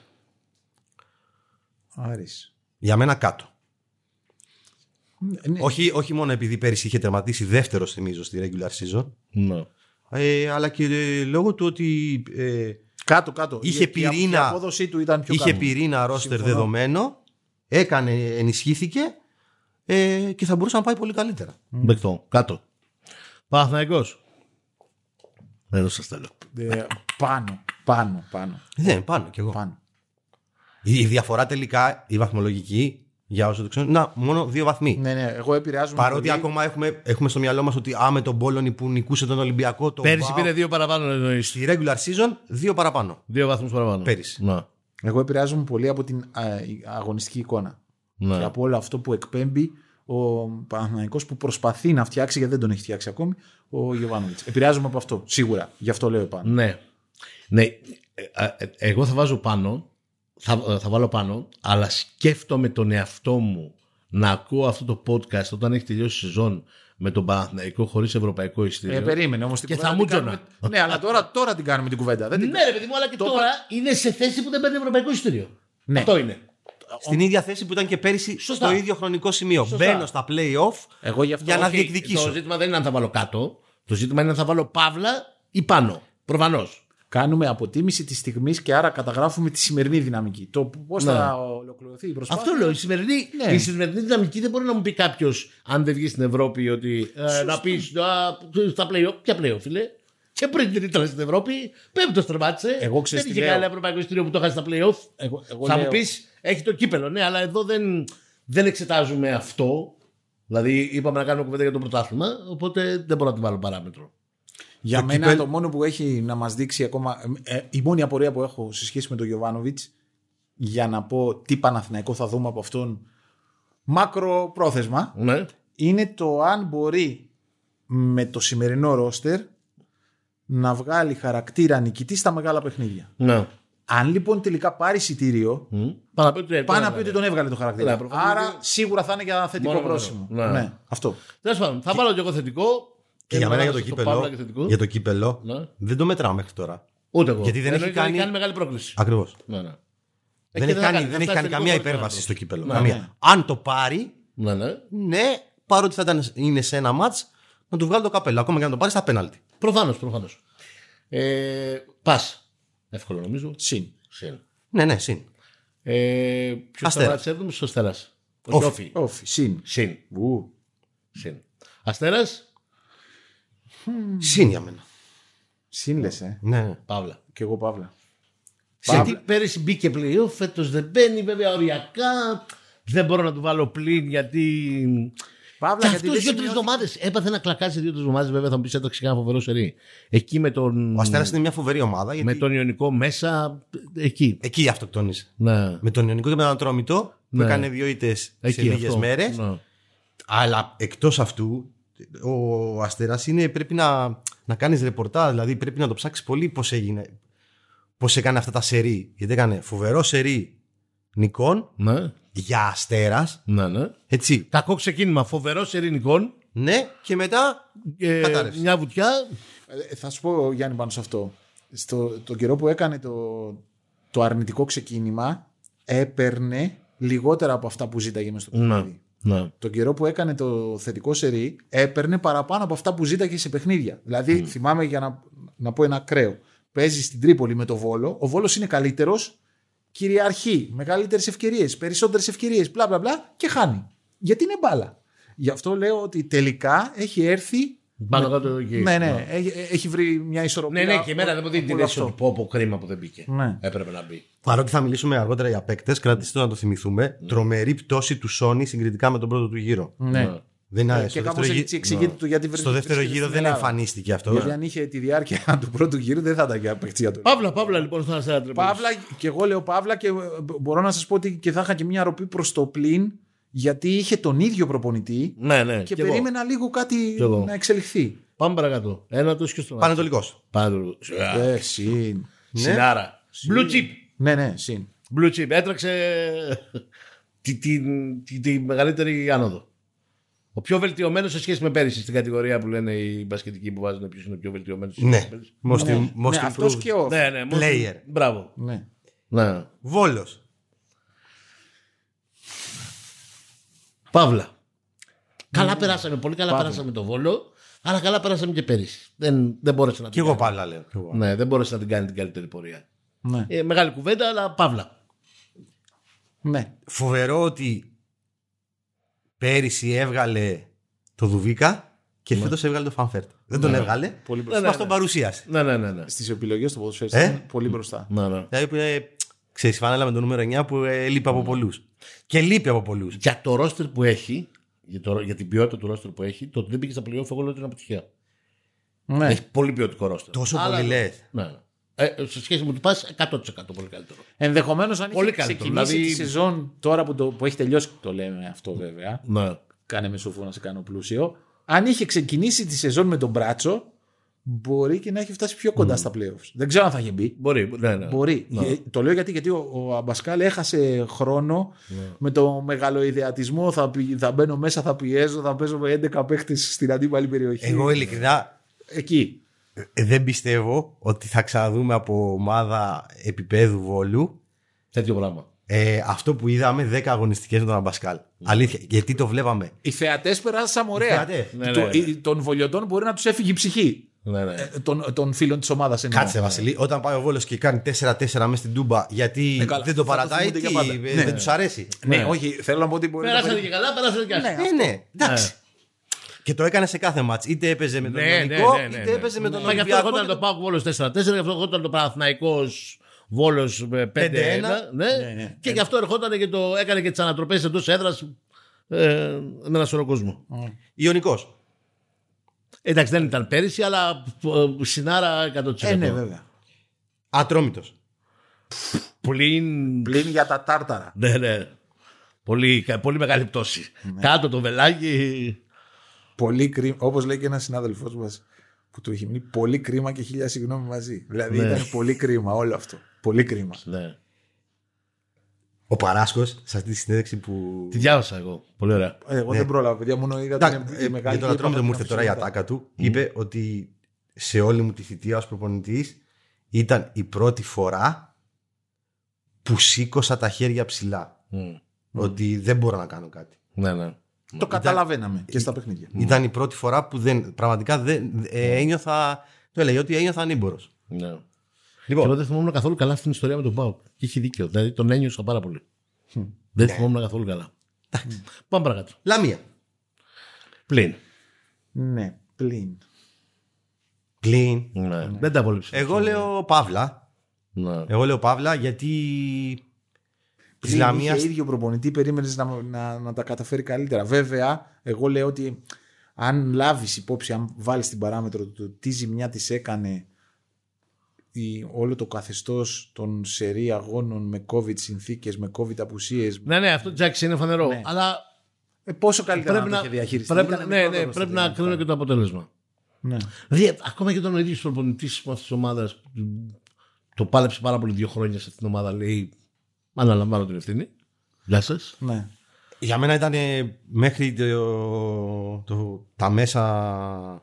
Άρης. Για μένα κάτω. Ναι. Όχι, όχι μόνο επειδή πέρυσι είχε τερματίσει δεύτερο, θυμίζω, στη regular season, Ναι. ε, αλλά και ε, λόγω του ότι ε, Κάτω, κάτω. Είχε Η- η- πυρήνα- Η απόδοσή του ήταν πιο είχε κάτω. πυρήνα ρόστερ Συμφωνώ. δεδομένο, έκανε, ενισχύθηκε ε, και θα μπορούσε να πάει πολύ καλύτερα. Δεκτό. Κάτω. Παναθηναϊκός. Εδώ σας θέλω. Ε, πάνω, πάνω, πάνω. Δεν, πάνω κι εγώ. πάνω. Η, η διαφορά τελικά, η βαθμολογική, για όσο το ξέρω, να, μόνο δύο βαθμοί. Ναι, ναι, εγώ επηρεάζομαι. Παρότι πολύ. ακόμα έχουμε, έχουμε στο μυαλό μας ότι α, με τον Πόλωνη που νικούσε τον Ολυμπιακό. Το Πέρυσι Βάο, πήρε δύο παραπάνω εννοείς. Στη regular season, δύο παραπάνω. Δύο βαθμούς παραπάνω. Πέρυσι. Ναι. Εγώ επηρεάζομαι πολύ από την α, η αγωνιστική εικόνα. Ναι. Και από όλο αυτό που εκπέμπει ο Παναθηναϊκός που προσπαθεί να φτιάξει, γιατί δεν τον έχει φτιάξει ακόμη, ο Γιωβάνοβιτς. Επηρεάζομαι από αυτό, σίγουρα. Γι' αυτό λέω πάνω. Ναι. ναι. Ε, ε, εγώ θα βάζω πάνω, θα, θα βάλω πάνω, αλλά σκέφτομαι τον εαυτό μου να ακούω αυτό το podcast όταν έχει τελειώσει η σεζόν με τον Παναθηναϊκό χωρίς ευρωπαϊκό ειστήριο. Ε, περίμενε όμως. Και θα μου τζωνα. Ναι, αλλά τώρα, τώρα την κάνουμε την κουβέντα. Δεν την... Ναι, ρε παιδί μου, αλλά και τώρα είναι σε θέση που δεν παίρνει ευρωπαϊκό ειστήριο. Ναι. Αυτό είναι. Στην ίδια θέση που ήταν και πέρυσι Σωστά. στο ίδιο χρονικό σημείο. Σωστά. Μπαίνω στα play-off Εγώ γι' αυτό. για να Όχι, διεκδικήσω. Το ζήτημα δεν είναι αν θα βάλω κάτω. Το ζήτημα είναι αν θα βάλω παύλα ή πάνω. Προφανώς. Κάνουμε αποτίμηση της στιγμής και άρα καταγράφουμε τη σημερινή δυναμική. Το πώς Ναι. θα ολοκληρωθεί η προσπάθεια; Αυτό λέω. Η σημερινή, Ναι. η σημερινή δυναμική δεν μπορεί να μου πει κάποιος, αν δεν βγει στην Ευρώπη, ότι ε, να πεις στα playoff. Ποια playoff, φίλε; Και πριν την ήταν στην Ευρώπη, πέμπτος τερμάτισε. Εγώ ξέρεις δεν τι είχε λέω. κανένα ευρωπαϊκό ειστήριο που το είχα στα playoff. Εγώ, εγώ θα λέω- μου πεις, έχει το κύπελο. Ναι, αλλά εδώ δεν, δεν εξετάζουμε αυτό. Δηλαδή, είπαμε να κάνουμε κουβέντα για το πρωτάθλημα, οπότε δεν μπορώ να την βάλω παράμετρο. Για Το μένα κύπελ- το μόνο που έχει να μας δείξει ακόμα, ε, η μόνη απορία που έχω σε σχέση με τον Γιωβάνοβιτς για να πω τι Παναθηναϊκό θα δούμε από αυτόν μακροπρόθεσμα Ναι. είναι το αν μπορεί με το σημερινό ρόστερ να βγάλει χαρακτήρα νικητή στα μεγάλα παιχνίδια. Ναι. Αν λοιπόν τελικά πάρει εισιτήριο, Μμ. Πάνω να πει ότι πάει να πει ότι τον έβγαλε το χαρακτήρα. Ναι, προφανώς Άρα είναι- σίγουρα θα είναι για θετικό Μόνο, μόνο. πρόσημο. Ναι. Ναι, αυτό. Τέλος πάντων, θα βάλω και εγώ θετικό. Και για μένα για το, στο κύπελο, Παύλα και θετικό. για το κύπελο Ναι. δεν το μετράω μέχρι τώρα. Ούτε εγώ. Γιατί δεν Ενώ έχει κάνει- μεγάλη πρόκληση. Ακριβώς. Ναι, ναι. Δεν Εκεί έχει θα κάνει, κάνει, δεν θα έχει φτάσει κάνει τελικό καμία χωρίς υπέρβαση να στο κύπελο. Ναι, καμία. ναι. Αν το πάρει, Ναι, ναι. ναι, παρότι θα ήταν, είναι σε ένα μάτ, να του βγάλει το καπέλο. Ακόμα και να το πάρει στα πέναλτι. Προφανώς, προφανώς. Ε, Πας. Εύκολο νομίζω. Συν. Συν. Ναι, ναι, συν. Ε, Ποιος Αστέρας. θα έβδομο, ο Αστέρας; Όφι. Όφι. Όφι. Συν. Συν. Ου. Συν. Αστέρας; Συν για μένα. Συν λες, ε. Ναι, ναι. Παύλα. Κι εγώ Παύλα. Γιατί πέρυσι μπήκε πλοίο, φέτος δεν μπαίνει, βέβαια οριακά. Δεν μπορώ να του βάλω πλήν γιατί. Παύλα Και γιατί αυτός δεν δύο-τρεις σημειώθηκε- εβδομάδες. Έπαθε να κλακάσει δύο-τρεις εβδομάδες. Βέβαια θα μου πεις έτρεξε ένα φοβερό σερί. Εκεί με τον. Ο Αστέρας είναι μια φοβερή ομάδα. Γιατί Με τον Ιωνικό μέσα. Εκεί. Εκεί αυτοκτόνησε. Ναι. Με τον Ιωνικό και με τον Ατρόμητο που Ναι. έκανε δύο ήττες σε Εκεί λίγες αυτό. μέρες. Ναι. Αλλά εκτός αυτού, ο Αστέρας είναι πρέπει να, να κάνεις ρεπορτάζ. Δηλαδή πρέπει να το ψάξεις πολύ πώς έγινε. Πώς έκανε αυτά τα σερί. Γιατί έκανε φοβερό σερί νικών Ναι. Για Αστέρα. Ναι, ναι. Έτσι. Κακό ξεκίνημα. Φοβερό ειρηνικών. Ναι, και μετά. Ε, Κατάρρευση. μια βουτιά. Ε, θα σου πω Γιάννη πάνω σε αυτό. Στο τον καιρό που έκανε το, το αρνητικό ξεκίνημα έπαιρνε λιγότερα από αυτά που ζήταγε μες στο Ναι. παιχνίδι. ναι. Τον καιρό που έκανε το θετικό σερί έπαιρνε παραπάνω από αυτά που ζήταγε σε παιχνίδια. Δηλαδή θυμάμαι για να, να πω ένα ακραίο. Παίζει στην Τρίπολη με το Βόλο. Ο Βόλος είναι καλύτερος, κυριαρχεί, μεγαλύτερες ευκαιρίες, περισσότερες ευκαιρίες, μπλα μπλα μπλα και χάνει. Γιατί είναι μπάλα. Γι' αυτό λέω ότι τελικά έχει έρθει Πάνω κάτω εκεί. ναι, ναι, έχει, έχει βρει μια ισορροπία. Ναι, ναι, και εμένα δεν μου δίνει από την όλο αίσθηση αυτό. ότι πω από κρίμα που δεν μπήκε. Ναι. Έπρεπε να μπει. Παρότι θα μιλήσουμε αργότερα για παίκτες, κρατήστε το να το θυμηθούμε. Τρομερή πτώση του Σόνι συγκριτικά με τον πρώτο του γύρο. Ναι. Δεν είναι Και στο κάπως δεύτερο, έτσι γύ- εξηγείται το γιατί στο βρίσκεται δεύτερο στην γύρο δεν Ελλάδα. εμφανίστηκε αυτό. Γιατί αν είχε τη διάρκεια του πρώτου γύρου δεν θα ήταν για παίκτια του. Παύλα, παύλα λοιπόν στον Αστέρα Τρίπολης. Παύλα, και εγώ λέω Παύλα και ε, μπορώ να σας πω ότι και θα είχα και μια ροπή προς το πλήν γιατί είχε τον ίδιο προπονητή Ναι, ναι. και κι εγώ. περίμενα λίγο κάτι Κι εγώ. να εξελιχθεί. Πάμε παρακάτω. Ένα τόσο και στον Πανετολικός. Πάνω. Ε, συν. Συνάρα. Blue chip. Ναι, ναι, συν. Blue chip. Έτρεξε τη, τη, τη, τη μεγαλύτερη άνοδο. Ο πιο βελτιωμένος σε σχέση με πέρυσι στην κατηγορία που λένε οι μπασκετικοί που βάζουν ποιο είναι ο πιο βελτιωμένος. Ναι. Most, Ναι, most ναι, αυτός improved. και ο. ναι, ναι. most- Player. Μπράβο. Ναι. Ναι. Βόλος. Παύλα. Καλά περάσαμε, πολύ καλά Παύλα. περάσαμε το Βόλο, αλλά καλά περάσαμε και πέρυσι. Δεν, δεν μπόρεσε να Και την εγώ κάνει. πάλι λέω. Κι εγώ. Ναι, δεν μπόρεσε να την κάνει την καλύτερη πορεία. Ναι. Ε, μεγάλη κουβέντα, αλλά Παύλα. ναι. Φοβερό ότι πέρυσι έβγαλε το Δουβίκα και φέτος έβγαλε το Φανφέρτ. Δεν τον έβγαλε. Πολύ Μα μπροστά. τον παρουσίασε. Ναι, ναι, ναι. ναι. Στις επιλογές του ποδοσφαίρου Ε; ήταν πολύ μπροστά. ναι, ναι. Δηλαδή που είναι, ξέρεις, φανέλα με το νούμερο 9 που ε, λείπει από πολλούς. Και λείπει από πολλούς. Για το ρόστερ που έχει, για, το, για την ποιότητα του ρόστερ που έχει, το ότι δεν πήγε στα playoff, εγώ λέω ότι είναι αποτυχία. Ναι. Έχει πολύ ποιοτικό ρόστερ. Τόσο Αλλά- πολύ λες. Ναι, ναι. Ε, σε σχέση με του πα, 100% πολύ καλύτερο. Ενδεχομένως αν Πολύ είχε καλύτερο, ξεκινήσει δηλαδή- τη σεζόν τώρα που, το, που έχει τελειώσει, το λέμε αυτό βέβαια. Ναι. Κάνε με σοφό να σε κάνω πλούσιο. Αν είχε ξεκινήσει τη σεζόν με τον Μπράτσο, μπορεί και να έχει φτάσει πιο κοντά στα playoffs. Δεν ξέρω αν θα είχε μπει. Μπορεί, ναι, ναι. Μπορεί. Ναι. Ε, Το λέω γιατί, γιατί ο, ο Αμπασκάλ έχασε χρόνο Ναι. με το μεγαλοειδεατισμό. Θα, πη- θα μπαίνω μέσα, θα πιέζω, θα παίζω με 11 παίχτες στην αντίπαλη περιοχή. Εγώ ειλικρινά Εκεί. Ε, δεν πιστεύω ότι θα ξαναδούμε από ομάδα επίπεδου βόλου Τέτοιο πράγμα. ε, αυτό που είδαμε 10 αγωνιστικές με τον Αμπασκάλ. Αλήθεια. Γιατί το βλέπαμε. Οι θεατές περάσαν ωραία. θεατές. Ναι, Το- ναι, ναι. οι- Των βολιωτών μπορεί να τους έφυγε η ψυχή. Ναι, ναι. Ε, των, των φίλων της ομάδας εννοώ. Κάτσε, Βασιλή, όταν πάει ο Βόλος και κάνει 4-4 μέσα στην τούμπα γιατί Ε, καλά, δεν το θα το παρατάει, θυμούνται τι, για πάντα. ε, Ναι. δεν τους αρέσει. Ναι, Ναι. όχι, θέλω να πω ότι μπορεί να Περάσανε πάρει- και καλά, περάσανε και άσχημα. Ε, ναι, εντάξει. Και το έκανε σε κάθε μάτς. Είτε έπαιζε με τον Ναι, ναι, Ιωνικό, ναι, ναι, είτε ναι. έπαιζε με τον Μα γι' αυτό Ολυμπιακό. ερχόταν και το Πάοκ Βόλος 4-4, γι' αυτό ερχόταν το Παναθναϊκό Βόλος 5-1. 5-1. Ναι. ναι. Και γι' αυτό ερχόταν και το, έκανε και τις ανατροπές εντός έδρας ε, με ένα σωρό κόσμο. Ιωνικός. Εντάξει, δεν ήταν πέρυσι, αλλά ε, συνάρα 100%. Ε, ναι, βέβαια. Ατρόμητος. πλην. Πλην για τα τάρταρα. Ναι, ναι. Πολύ, πολύ μεγάλη πτώση. Κάτω το βελάκι. Πολύ κρίμα. Όπως λέει και ένας συνάδελφός μας που του έχει μείνει πολύ κρίμα και χίλια συγγνώμη μαζί. Δηλαδή Ναι. ήταν πολύ κρίμα όλο αυτό. Πολύ κρίμα. Ναι. Ο Παράσκος, σε αυτή τη συνέντευξη που. Τη διάβασα εγώ. Πολύ ωραία. Ε, Εγώ δεν πρόλαβα, παιδιά. Μόνο είδα Εντάξει, την, ε, τη μεγάλη. για τον Ατρόμητο μου ήρθε είπα, τώρα η μετά. ατάκα του. Είπε ότι σε όλη μου τη θητεία ως προπονητής ήταν η πρώτη φορά που σήκωσα τα χέρια ψηλά. Μμ. Ότι δεν μπορώ να κάνω κάτι. Ναι, ναι. Το καταλαβαίναμε και στα παιχνίδια. Ήταν η πρώτη φορά που δεν, πραγματικά δεν, ε, ένιωθα. Το έλεγε ότι ένιωθα ανήμπορος. ναι. Και εγώ Λοιπόν, δεν θυμόμουν καθόλου καλά αυτή την ιστορία με τον Πάουκ. Και έχει δίκιο. Δηλαδή τον ένιωσα πάρα πολύ. Δεν θυμόμουν καθόλου καλά. Πάμε παρακάτω. Λαμία. Πλην. Ναι, πλην. Πλην. Ναι. Δεν τα απόλυψε. Εγώ λέω Παύλα. Ναι. Εγώ λέω Παύλα γιατί. Τη Πλην Λαμία. είχε ίδιο προπονητή, περίμενες να, να, να τα καταφέρει καλύτερα. Βέβαια, εγώ λέω ότι αν λάβεις υπόψη, αν βάλεις την παράμετρο του τι ζημιά της έκανε η, όλο το καθεστώς των σερή αγώνων με COVID συνθήκες, με COVID απουσίες. Ναι, ναι, αυτό Τζάξι είναι φανερό. Ναι. Αλλά Ε, πόσο καλύτερα πρέπει να, να, το είχε διαχειριστεί. πρέπει, Ήταν ναι, ναι, μικρότερος πρέπει στο να τελικό. κρίνω και το αποτέλεσμα. Ναι. Δηλαδή, ακόμα και όταν ο ίδιος προπονητής αυτή της ομάδας το πάλεψε πάρα πολύ δύο χρόνια σε αυτήν την ομάδα, λέει Αναλαμβάνω την ευθύνη. Γεια σας. Ναι. Για μένα ήταν ε, μέχρι το, το- τα μέσα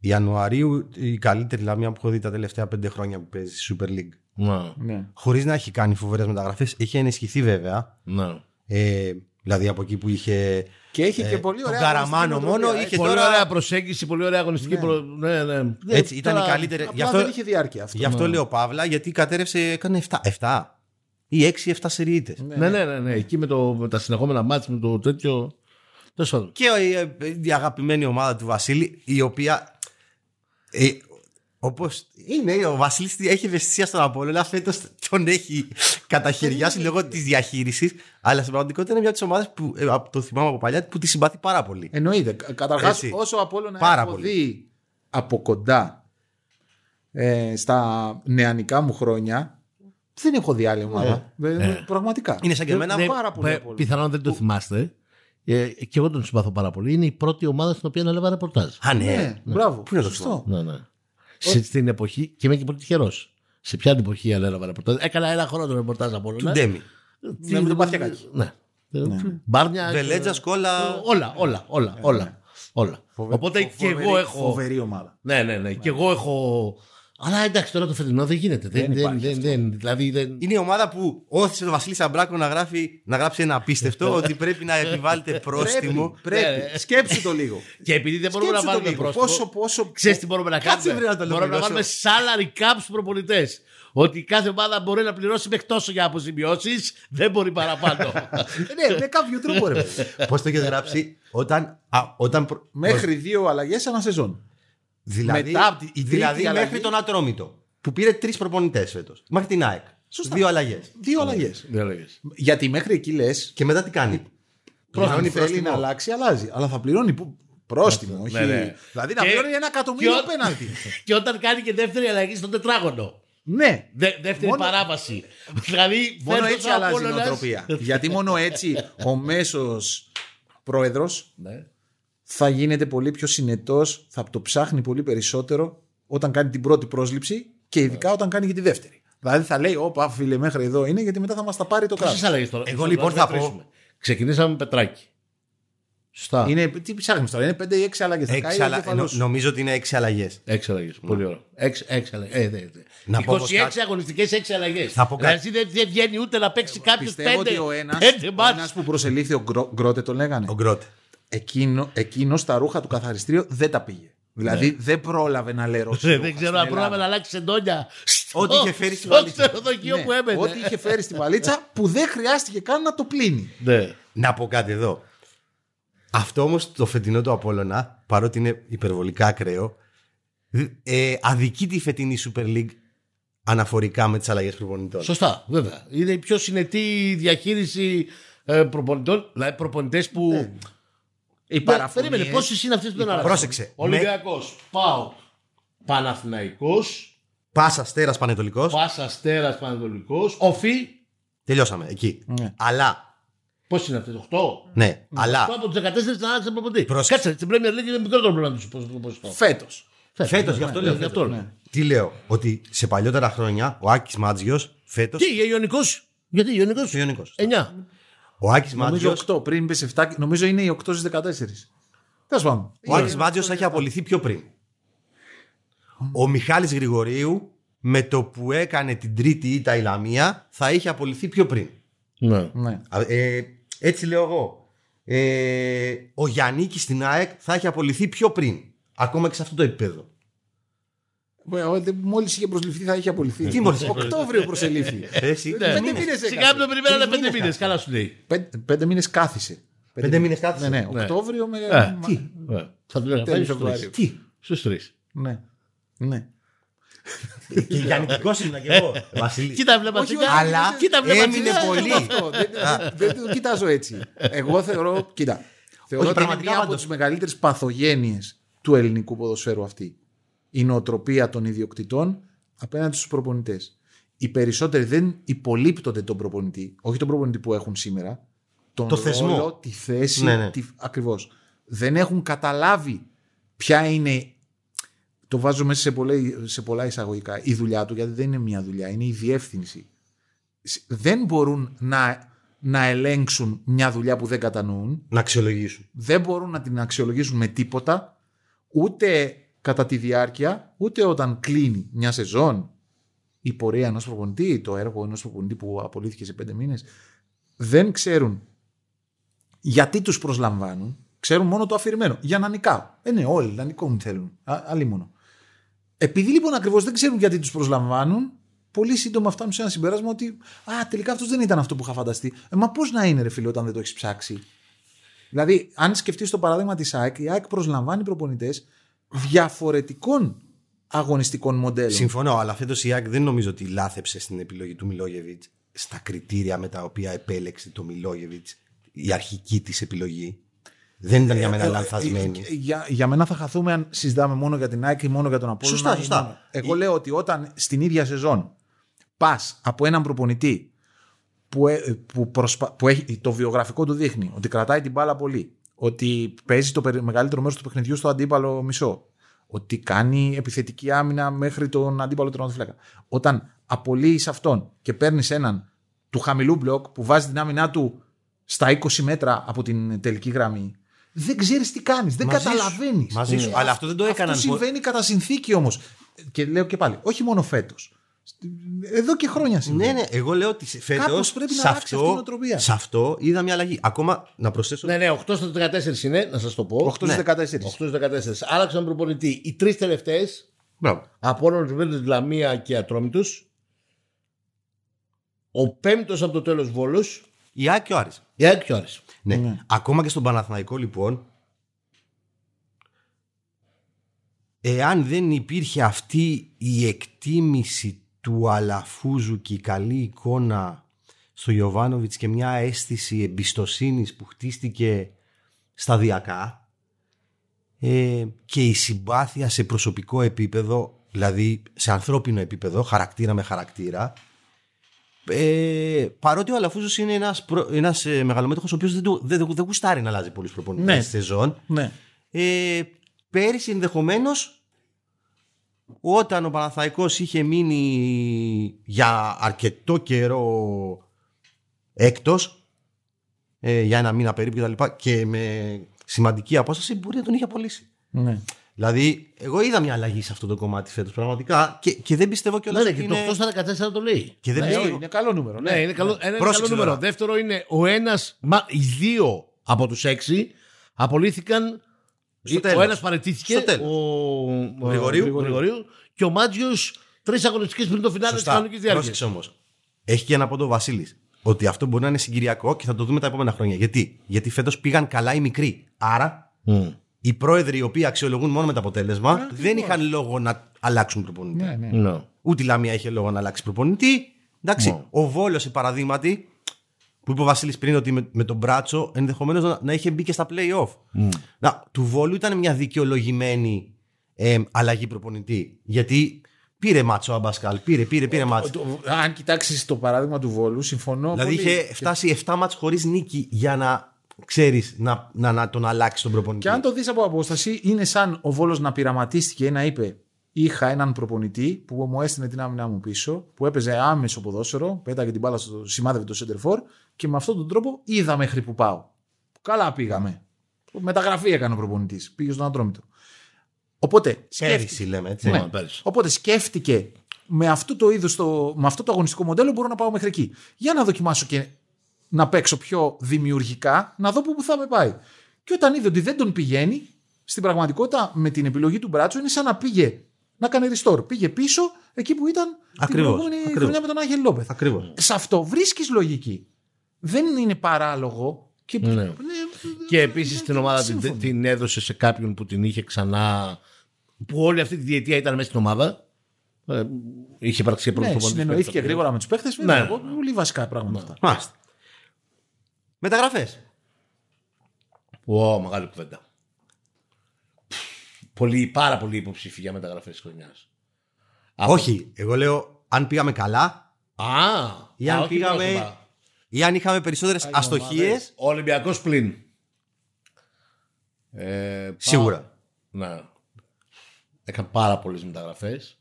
Ιανουαρίου η καλύτερη Λαμία που έχω δει τα τελευταία πέντε χρόνια που παίζει στη Super League. Να, Ναι. Χωρίς να έχει κάνει φοβερές μεταγραφές, έχει ενισχυθεί βέβαια. να. Ε, δηλαδή από εκεί που είχε. Και είχε και Ε, πολύ τον ωραία. Καραμάνο αγωνιστική μόνο νοοτροπία, είχε- έτσι. Πολύ τώρα- ωραία προσέγγιση, πολύ ωραία αγωνιστική. Ναι. προ- Ναι, ναι. Έτσι, ήταν Τώρα- η καλύτερη. Απλά Γι' αυτό, δεν είχε διάρκεια αυτό. γι αυτό λέω Παύλα, γιατί κατέρευσε, έκανε 7, 7 ή 6-7 σερίτε. Ναι, ναι, ναι, ναι. Εκεί με, το, με τα συνεχόμενα μάτια, με το τέτοιο. Τέλος πάντων. Και ε, ε, η αγαπημένη ομάδα του Βασίλη, η οποία. Ε, Όπως είναι, ο Βασίλης έχει ευαισθησία στον Απόλλωνα. Φέτος τον έχει καταχαιριάσει λόγω της διαχείρισης. Αλλά στην πραγματικότητα είναι μια από τις ομάδες που ε, το θυμάμαι από παλιά που τη συμπαθεί πάρα πολύ. Εννοείται. Καταρχάς, Έτσι. όσο από όλο να Πάρα έχω πολύ. δει από κοντά ε, στα νεανικά μου χρόνια, δεν έχω δει άλλη ομάδα. Ε, Πραγματικά. Είναι σαν και εμένα. Ναι, πάρα πολύ πε- από όλο. Πιθανόν δεν το θυμάστε. Ε, και εγώ τον συμπαθώ πάρα πολύ. Είναι η πρώτη ομάδα στην οποία ανέλαβα ρεπορτάζ. Α, ναι. Ναι, μπράβο. Πού είναι το Σωστό. Ναι, ναι. Σε, στην εποχή, και είμαι και πολύ τυχερός. Σε ποια εποχή ανέλαβα ρεπορτάζ; Έκανα ένα χρόνο το ρεπορτάζ από Του όλα. Ντέμι. Ναι, με τον Παθιακάκη. Ναι. Μπάρνια. Βελέτζα, σκόλα. Όλα, όλα, όλα. όλα, όλα. Φοβε- Οπότε φο- και φοβερή- εγώ έχω. Φοβερή ομάδα. Ναι, ναι, ναι. Και εγώ έχω. Αλλά εντάξει, τώρα το φετινό δεν γίνεται. Δεν, Δεν δεν, υπάρχει δεν, δεν, δηλαδή δεν. Είναι η ομάδα που όθησε τον Βασίλη Σαμπράκο να, γράφει, να γράψει ένα απίστευτο ότι πρέπει να επιβάλλεται πρόστιμο. Πρέπει. πρέπει. Σκέψου το λίγο. Και επειδή δεν μπορούμε να Σκέψου το βάλουμε λίγο. πρόστιμο. Πόσο, πόσο. Ξέρεις τι μπορούμε να Κάτσε, κάνουμε; βρε, να το μπορούμε να ολοκληρώσω. βάλουμε salary cap στους προπονητές. Ότι κάθε ομάδα μπορεί να πληρώσει μέχρι τόσο για αποζημιώσεις, δεν μπορεί παραπάνω. ναι, με κάποιο τρόπο ρε. παιδί. Πώς το έχει γράψει, όταν. Α, όταν προ- Μέχρι δύο αλλαγές ένα σεζόν. Δηλαδή, Μετά από τη- η τρίτη δηλαδή αλλαγή- μέχρι τον Ατρόμητο που πήρε τρεις προπονητές φέτος. Μέχρι την ΑΕΚ. Σωστά. Δύο αλλαγές. Δύο αλλαγές. Δεν έλεγες. Γιατί μέχρι εκεί λες, Και μετά τι κάνει. πληρώνει θέλει πρόστιμο. να αλλάξει, αλλάζει. Αλλά θα πληρώνει που- πρόστιμο. Όχι... Ναι, ναι. Δηλαδή να Και- πληρώνει ένα εκατομμύριο και ο- πέναλτι. Και όταν κάνει και δεύτερη αλλαγή στον τετράγωνο. ναι. Δε, δεύτερη Μόνο- παράβαση. δηλαδή, Μόνο φέρνει έτσι ο αλλάζει η Απόλλωνας- νοοτροπία. Γιατί μόνο έτσι ο μέσος πρόεδρος Ναι. Θα γίνεται πολύ πιο συνετός, θα το ψάχνει πολύ περισσότερο όταν κάνει την πρώτη πρόσληψη και ειδικά όταν κάνει και τη δεύτερη. Δηλαδή θα λέει, Όπα, φίλε, μέχρι εδώ είναι, γιατί μετά θα μας τα πάρει το κράτος. Πόσε αλλαγές τώρα; Εγώ να λοιπόν το θα πω- μετρήσουμε. Ξεκινήσαμε με πετράκι. Σωστά. Είναι, τι ψάχνεις τώρα, είναι 5 ή 6 αλλαγές. Έξι αλλα- νο- νομίζω ότι είναι έξι αλλαγές. Έξι αλλαγές. Πολύ ωραίο. Έξι, έξι αλλαγές. Ε, δε, δε. Να πω 26 όμως κάτι. αγωνιστικές, έξι αλλαγές. Θα πω κάτι. Δηλαδή δεν, δεν βγαίνει ούτε να παίξει κάποιος Πιστεύω πέντε, ότι ο ένα πέντε μάτς. που προσελήφθη, ο Γκρό- Γκρότε το λέγανε. Ο Γκρότ. Εκείνο, εκείνος στα ρούχα του καθαριστήριο δεν τα πήγε. Δηλαδή δεν πρόλαβε να λερώσει. Ε, ρούχα Δεν ξέρω στην αν πρόλαβε να Ελλάδα. αλλάξει εντόνια. Ό,τι είχε φέρει στη στο βαλίτσα. ξενοδοχείο Ναι, που έμενε. Ό,τι είχε φέρει στη βαλίτσα που δεν χρειάστηκε καν να το πλύνει. Ναι. Να πω κάτι εδώ. Αυτό όμως το φετινό του Απόλλωνα, παρότι είναι υπερβολικά ακραίο, ε, αδικεί τη φετινή Super League αναφορικά με τις αλλαγές προπονητών. Σωστά, βέβαια. Είναι η πιο συνετή διαχείριση ε, προπονητών. Δηλαδή προπονητές που. Ναι. Οι Ναι, παραφωνίες- Περίμενε, πόσες είναι αυτές που δεν αλλάζουν. Πρόσεξε. Ολυμπιακός, Πάο, Παναθηναϊκός, Πα Αστέρα Πανετολικός. Πα Αστέρα Πανατολικό. Οφή. Τελειώσαμε εκεί. Ναι. Αλλά. Πώς είναι αυτό, 8. Ναι, αλλά. Αυτό από του 14 να άλλαξε προπονητή. Πρόσεξε. Κάτσε, στην Premier League είναι μικρότερο πρόβλημα τους ποσοστό. Φέτος. Φέτος, γι' αυτό λέω. Γι' φέτος. αυτό. ναι. Τι λέω, ότι σε παλιότερα χρόνια ο Άκης Μάτζιος φέτο. Τι, για Ιωνικός; Γιατί Ιωνικός; Ιωνικός. 9. Ο Άκης Νομίζω Μάτζιο 8. Πριν είπε 7, νομίζω είναι οι 8 στις 14. Τέλος πάντων. ο Άκης Μάτζιος θα έχει απολυθεί πιο πριν. Ο Μιχάλης Γρηγορίου με το που έκανε την τρίτη ήττα η Λαμία θα είχε απολυθεί πιο πριν. Ναι. Ναι. Α, Ε, έτσι λέω εγώ. Ε, ο Γιάννη στην ΑΕΚ θα έχει απολυθεί πιο πριν. Ακόμα και σε αυτό το επίπεδο. Μόλις είχε προσληφθεί θα είχε απολυθεί. Τι μόλις είχε Οκτώβριο προσελήφθη. Εσύ, Ναι. πέντε Πέντε μήνες. μήνες Σιγά έκανε. που το περιμένανε Τρεις 5 μήνες μήνες. Καλά σου λέει. Πέντε, πέντε μήνες κάθισε. Πέντε μήνες κάθισε. Ναι, ναι. Ναι. Οκτώβριο με. Ε, Μα- Τι, Ε, Θα του λέγανε Τέλη πάει στου Φεβρουαρίου. τρει. τι. Στους τρεις. Ναι. Ναι. Και γιαννητικός ήμουν και εγώ, Βασίλη. Κοίτα, βλέπα Όχι, τσιγάρα. όχι, Αλλά Κοίτα, βλέπα έμεινε τσιγάρα. πολύ. Αυτό, δεν, δεν, δεν το κοιτάζω έτσι. Εγώ θεωρώ, κοίτα, θεωρώ ότι είναι πραγματικά μία από πάντως. τις μεγαλύτερες παθογένειες του ελληνικού ποδοσφαίρου αυτή. Η νοοτροπία των ιδιοκτητών απέναντι στους προπονητές. Οι περισσότεροι δεν υπολείπτονται τον προπονητή, όχι τον προπονητή που έχουν σήμερα, τον Το θεσμό. ρόλο, τη θέση, Ναι, ναι. τη, ακριβώς. Δεν έχουν καταλάβει ποια είναι, το βάζω μέσα σε πολλά, σε πολλά εισαγωγικά, η δουλειά του, γιατί δεν είναι μια δουλειά, είναι η διεύθυνση. Σ- Δεν μπορούν να, να ελέγξουν μια δουλειά που δεν κατανοούν, Να αξιολογήσουν. δεν μπορούν να την αξιολογήσουν με τίποτα, ούτε κατά τη διάρκεια, ούτε όταν κλείνει μια σεζόν, η πορεία ενός προπονητή, το έργο ενός προπονητή που απολύθηκε σε πέντε μήνες, δεν ξέρουν γιατί τους προσλαμβάνουν, ξέρουν μόνο το αφηρημένο. Για να νικάω. Ε, ναι, όλοι να νικούν θέλουν. Α, αλίμονο. Επειδή λοιπόν ακριβώς δεν ξέρουν γιατί τους προσλαμβάνουν, πολύ σύντομα φτάνουν σε ένα συμπέρασμα ότι Α, τελικά αυτός δεν ήταν αυτό που είχα φανταστεί. Ε, μα πώς να είναι, ρε φίλε, όταν δεν το έχεις ψάξει; Δηλαδή, αν σκεφτείς το παράδειγμα της ΑΕΚ, η ΑΕΚ προσλαμβάνει προπονητές διαφορετικών αγωνιστικών μοντέλων. Συμφωνώ, αλλά φέτος η ΑΕΚ δεν νομίζω ότι λάθεψε στην επιλογή του Μιλόγεβιτς στα κριτήρια με τα οποία επέλεξε το Μιλόγεβιτς η αρχική της επιλογή. Δεν ήταν για μένα λανθασμένη. Ε, Για, για μένα θα χαθούμε αν συζητάμε μόνο για την ΑΕΚ ή μόνο για τον Απόλλωνα. Σωστά, ή σωστά. μόνο- Εγώ λέω ότι όταν στην ίδια σεζόν πας από έναν προπονητή που, ε, που, προσπα- που έχει, το βιογραφικό του δείχνει ότι κρατάει την μπάλα πολύ, ότι παίζει το περι- μεγαλύτερο μέρος του παιχνιδιού στο αντίπαλο μισό, ότι κάνει επιθετική άμυνα μέχρι τον αντίπαλο τερματοφύλακα. Όταν απολύει αυτόν και παίρνεις έναν του χαμηλού μπλοκ που βάζει την άμυνά του στα 20 μέτρα από την τελική γραμμή, δεν ξέρεις τι κάνεις, δεν Μαζί σου. καταλαβαίνεις. Μαζί σου. Αλλά αυτό δεν το έκαναν Αυτό πο- συμβαίνει κατά συνθήκη όμως. Και λέω και πάλι, όχι μόνο φέτος. Εδώ και χρόνια συμβαίνει. Ναι, ναι, εγώ λέω ότι φέτος. Κάπως πρέπει να σε, αλλάξει αυτή η αυτό, νοοτροπία. σε αυτό είδα μια αλλαγή. Ακόμα να προσθέσω. Ναι, ναι, 8 στα 14 είναι, να σας το πω. 8 ναι. 14. 8 στα 14. Άλλαξαν προπονητή. Οι τρεις τελευταίε, Μπράβο. από όλων τους Βέλτου Λαμία και Ατρόμητου. Ο πέμπτος από το τέλος Βόλος. Η ΑΕΚ και ο Άρης. Η ΑΕΚ και ο Άρης. Ναι. Ναι. Ακόμα και στον Παναθηναϊκό λοιπόν εάν δεν υπήρχε αυτή η εκτίμηση του Αλαφούζου και η καλή εικόνα στο Ιωβάνοβιτς και μια αίσθηση εμπιστοσύνης που χτίστηκε σταδιακά ε, και η συμπάθεια σε προσωπικό επίπεδο δηλαδή σε ανθρώπινο επίπεδο χαρακτήρα με χαρακτήρα ε, παρότι ο Αλαφούζος είναι ένας, προ, ένας ε, μεγαλομέτωχος ο οποίος δεν, του- δεν, δεν, δεν γουστάρει να αλλάζει πολλούς προπονητές Ναι. στη σεζόν Ναι. ε, πέρυσι ενδεχομένως όταν ο Παναθαϊκός είχε μείνει για αρκετό καιρό έκτος ε, για ένα μήνα περίπου και τα λοιπά και με σημαντική απόσταση μπορεί να τον είχε απολύσει. ναι. Δηλαδή, εγώ είδα μια αλλαγή σε αυτό το κομμάτι φέτος πραγματικά και, και δεν πιστεύω κιόλας Ναι, ναι, ότι και το είναι... 8 στα 14 το λέει. Και δεν Ναι, πιστεύω... είναι καλό νούμερο. Ναι, είναι καλό, ένα είναι Πρόσεξε καλό νούμερο. τώρα. Δεύτερο είναι ο ένας, οι δύο από τους έξι απολύθηκαν. Στο ο τέλος. ένας παρετήθηκε, Στο τέλος. ο, ο Γρηγορίου. Γρηγορίου, και ο Μάτζιος τρεις αγωνιστικές πριν το φινάλε της Σωστά. κανονικής διάρκειας. Πρόσεξε όμως. Έχει και ένα από το Βασίλης. Ότι αυτό μπορεί να είναι συγκυριακό και θα το δούμε τα επόμενα χρόνια. Γιατί, Γιατί φέτος πήγαν καλά οι μικροί. Άρα οι πρόεδροι οι οποίοι αξιολογούν μόνο με το αποτέλεσμα δεν είχαν λόγο να αλλάξουν προπονητή. Ναι, ναι. Ναι. Ούτε η Λαμία είχε λόγο να αλλάξει προπονητή. Εντάξει, Ναι. ο Βόλος, σε παραδείγματι, που είπε ο Βασίλης πριν ότι με, με τον Μπράτσο ενδεχομένως να, να είχε μπει και στα playoff. Να, του Βόλου ήταν μια δικαιολογημένη ε, αλλαγή προπονητή. Γιατί Πήρε μάτσο ο Αμπασκάλ. Πήρε, πήρε, πήρε μάτσο. Το- Αν κοιτάξεις το παράδειγμα του Βόλου, συμφωνώ. Δηλαδή πολύ. είχε φτάσει 7 μάτς χωρίς νίκη για να ξέρεις να, να, να τον αλλάξει τον προπονητή. Και αν το δεις από απόσταση, είναι σαν ο Βόλος να πειραματίστηκε να είπε: Είχα έναν προπονητή που μου έστεινε την άμυνά μου πίσω, που έπαιζε άμεσο ποδόσφαιρο, πέταγε την μπάλα στο σημάδευε το center for και με αυτόν τον τρόπο είδα μέχρι που πάω. Καλά πήγαμε. Μεταγραφή έκανε ο προπονητής. Πήγε στον Ατρόμητο. Οπότε σκέφτηκε, Πέρυσι λέμε έτσι. Ναι, πέρυσι. οπότε σκέφτηκε με αυτό το είδος, το, με αυτό το αγωνιστικό μοντέλο μπορώ να πάω μέχρι εκεί. Για να δοκιμάσω και να παίξω πιο δημιουργικά, να δω πού θα με πάει. Και όταν είδε ότι δεν τον πηγαίνει, στην πραγματικότητα με την επιλογή του Μπράτσο είναι σαν να πήγε να κάνει restore. Πήγε πίσω εκεί που ήταν Ακριβώς, την προηγούμενη ακριβώς. χρονιά με τον Άγγελ Λόπεθ. Ακριβώς. Σε αυτό βρίσκεις λογική. Δεν είναι παράλογο. Και... Ναι. Και επίσης την ομάδα την, σύμφωνο. την έδωσε σε κάποιον που την είχε ξανά. που όλη αυτή τη διετία ήταν μέσα στην ομάδα. Ε, είχε υπάρξει και Ναι, πρώτο συνεννοήθηκε γρήγορα με τους παίχτες. Ναι. Πολύ βασικά πράγματα αυτά. Μάλιστα. Μεταγραφές. Ω, μεγάλη κουβέντα. Πολύ, πάρα πολύ υποψήφοι για μεταγραφές της χρονιάς. Όχι, εγώ λέω αν πήγαμε καλά Α, ή α, αν όχι πήγαμε πρόσωπα. Ή αν είχαμε περισσότερες αστοχίες. Ο Ολυμπιακός πλην. Ε, πάω- Σίγουρα. Ναι. Έκανε πάρα πολλές μεταγραφές.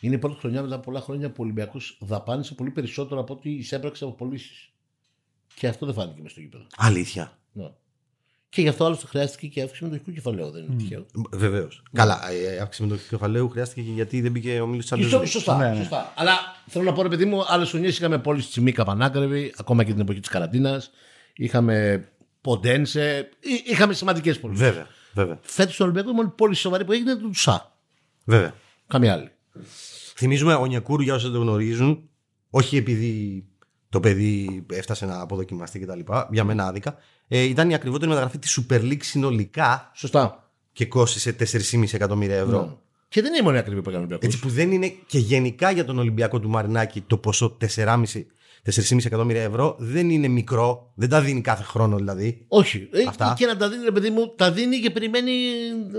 Είναι η πρώτη χρονιά μετά από πολλά χρόνια που ο Ολυμπιακός δαπάνησε πολύ περισσότερο από ό,τι εισέπραξε από πωλήσεις. Και αυτό δεν φάνηκε μες στο γήπεδο. Αλήθεια. Ναι. Και γι' αυτό άλλωστε χρειάστηκε και αύξηση μετοχικού κεφαλαίου. Δεν είναι τυχαίο. Βεβαίως. Καλά, η αύξηση με το κεφαλαίου χρειάστηκε και γιατί δεν μπήκε ο Μίλο τη Σωστό, σωστά, Ναι, ναι. σωστά. Αλλά θέλω να πω, ρε παιδί μου, άλλες χρονιές είχαμε πώληση Τσιμίκα Πανάκρεβη, ακόμα και την εποχή της καραντίνας. Είχαμε Ποντένσε. Εί- Είχαμε σημαντικές πωλήσει. Βέβαια. Βέβαια. Φέτος στον Ολυμπιακό η μόνη πώληση σοβαρή που έγινε ήταν του Τουσά. Βέβαια. Καμία άλλη. Θυμίζουμε ο Νιακούρου για όσοι δεν το γνωρίζουν, όχι επειδή το παιδί έφτασε να αποδοκιμαστεί κτλ. Για μένα άδικα. Ε, ήταν η ακριβότερη μεταγραφή της Super League συνολικά Σωστά. και κόστησε 4,5 εκατομμύρια ευρώ. Ναι. Και δεν είναι η μόνη ακριβή που έκανε ο Ολυμπιακός. Έτσι που δεν είναι και γενικά για τον Ολυμπιακό του Μαρινάκη το ποσό 4,5 4,5 εκατομμύρια ευρώ δεν είναι μικρό, δεν τα δίνει κάθε χρόνο δηλαδή. Όχι. Ε, Αυτά. Και να τα δίνει, ρε παιδί μου, τα δίνει και περιμένει.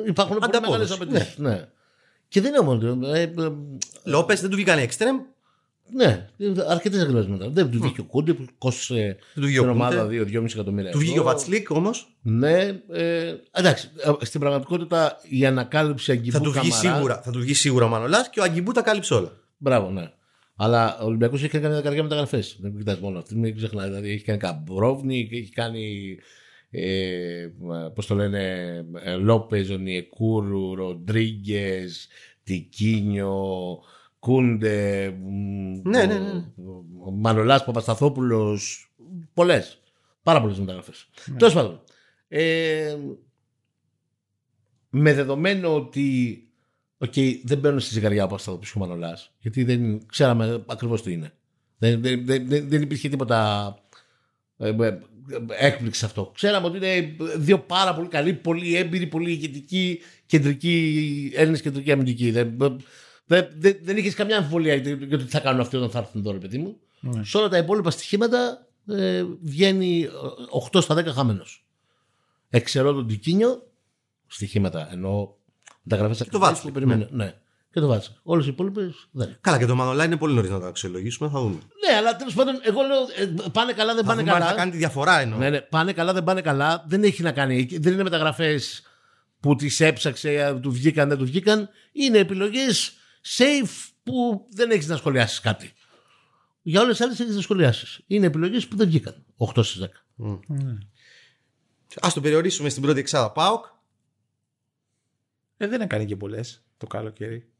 Υπάρχουν πολύ Ανταπόδοση. μεγάλες απαιτήσεις. Ναι. Και δεν είναι μόνος. Ε, ε, Λόπες δεν του βγήκαν εξτρεμ. Ναι, αρκετές εκδηλώσει μετά. Δεν του βγήκε ο Κούντε που κόστησε του βγήκε ο την Κούντε. ομάδα 2-2,5 εκατομμύρια. Του βγήκε ο ευρώ. Βατσλίκ όμως. Ναι, ε, εντάξει. ε, Στην πραγματικότητα η ανακάλυψη αγκιμπού Θα του βγει Καμαρά- σίγουρα, θα του βγει σίγουρα ο Μανολάς και ο Αγκιμπού τα κάλυψε όλα. Μπράβο, ναι. Αλλά ο Ολυμπιακός έχει κάνει καμιά δεκαετία μεταγραφέ. Δεν κοιτάς μόνο αυτή. Μην ξεχνάς. Δηλαδή έχει κάνει Καμπρόβνη, έχει κάνει. Ε, Πώς το λένε, Λόπες, Ονιεκούρου, Ροντρίγκες, Τικίνιο, Κούντε, Ναι, ναι, ναι. Μανολάς, Παπασταθόπουλος. Πολλές. Πάρα πολλές μεταγραφές. Τέλος πάντων. Ε, με δεδομένο ότι Οκ, δεν μπαίνω στη ζυγαριά από αυτά που ο Μανολάς, γιατί δεν ξέραμε ακριβώς τι είναι. Δεν, δεν, δεν, δεν, δεν υπήρχε τίποτα ε, ε, έκπληξη σε αυτό. Ξέραμε ότι είναι δύο πάρα πολύ καλοί, πολύ έμπειροι, πολύ ηγετικοί κεντρικοί Έλληνες κεντρικοί αμυντικοί. Δεν, δεν, δεν, δεν είχες καμιά αμφιβολία για το για το τι θα κάνουν αυτοί όταν θα έρθουν τώρα, παιδί μου. Ναι. Σε όλα τα υπόλοιπα στοιχήματα ε, βγαίνει ε, 8 στα 10 χαμένο. Εξαιρώ τον Τικίνιο, στοιχήματα εννοώ μεταγραφές το Βάτσο. που περιμένω. Ναι. Και το βάτσα. Όλες οι υπόλοιπες δεν. Καλά, και το Μανολά είναι πολύ νωρίς να το αξιολογήσουμε, θα δούμε. Ναι, αλλά τέλος πάντων, εγώ λέω ε, πάνε καλά, δεν Θα πάνε δούμε αν καλά. θα κάνει τη διαφορά εννοώ. Ναι, ναι, πάνε καλά, δεν πάνε καλά. Δεν έχει να κάνει. Δεν είναι μεταγραφές που τις έψαξε, του βγήκαν, δεν του βγήκαν. Είναι επιλογές safe που δεν έχεις να σχολιάσεις κάτι. Για όλες τις άλλες έχεις να σχολιάσεις. Είναι επιλογές που δεν βγήκαν. 8 στις 10. Α το περιορίσουμε στην πρώτη εξάδα ΠΑΟΚ. Ε, δεν έκανε και πολλές το καλοκαίρι.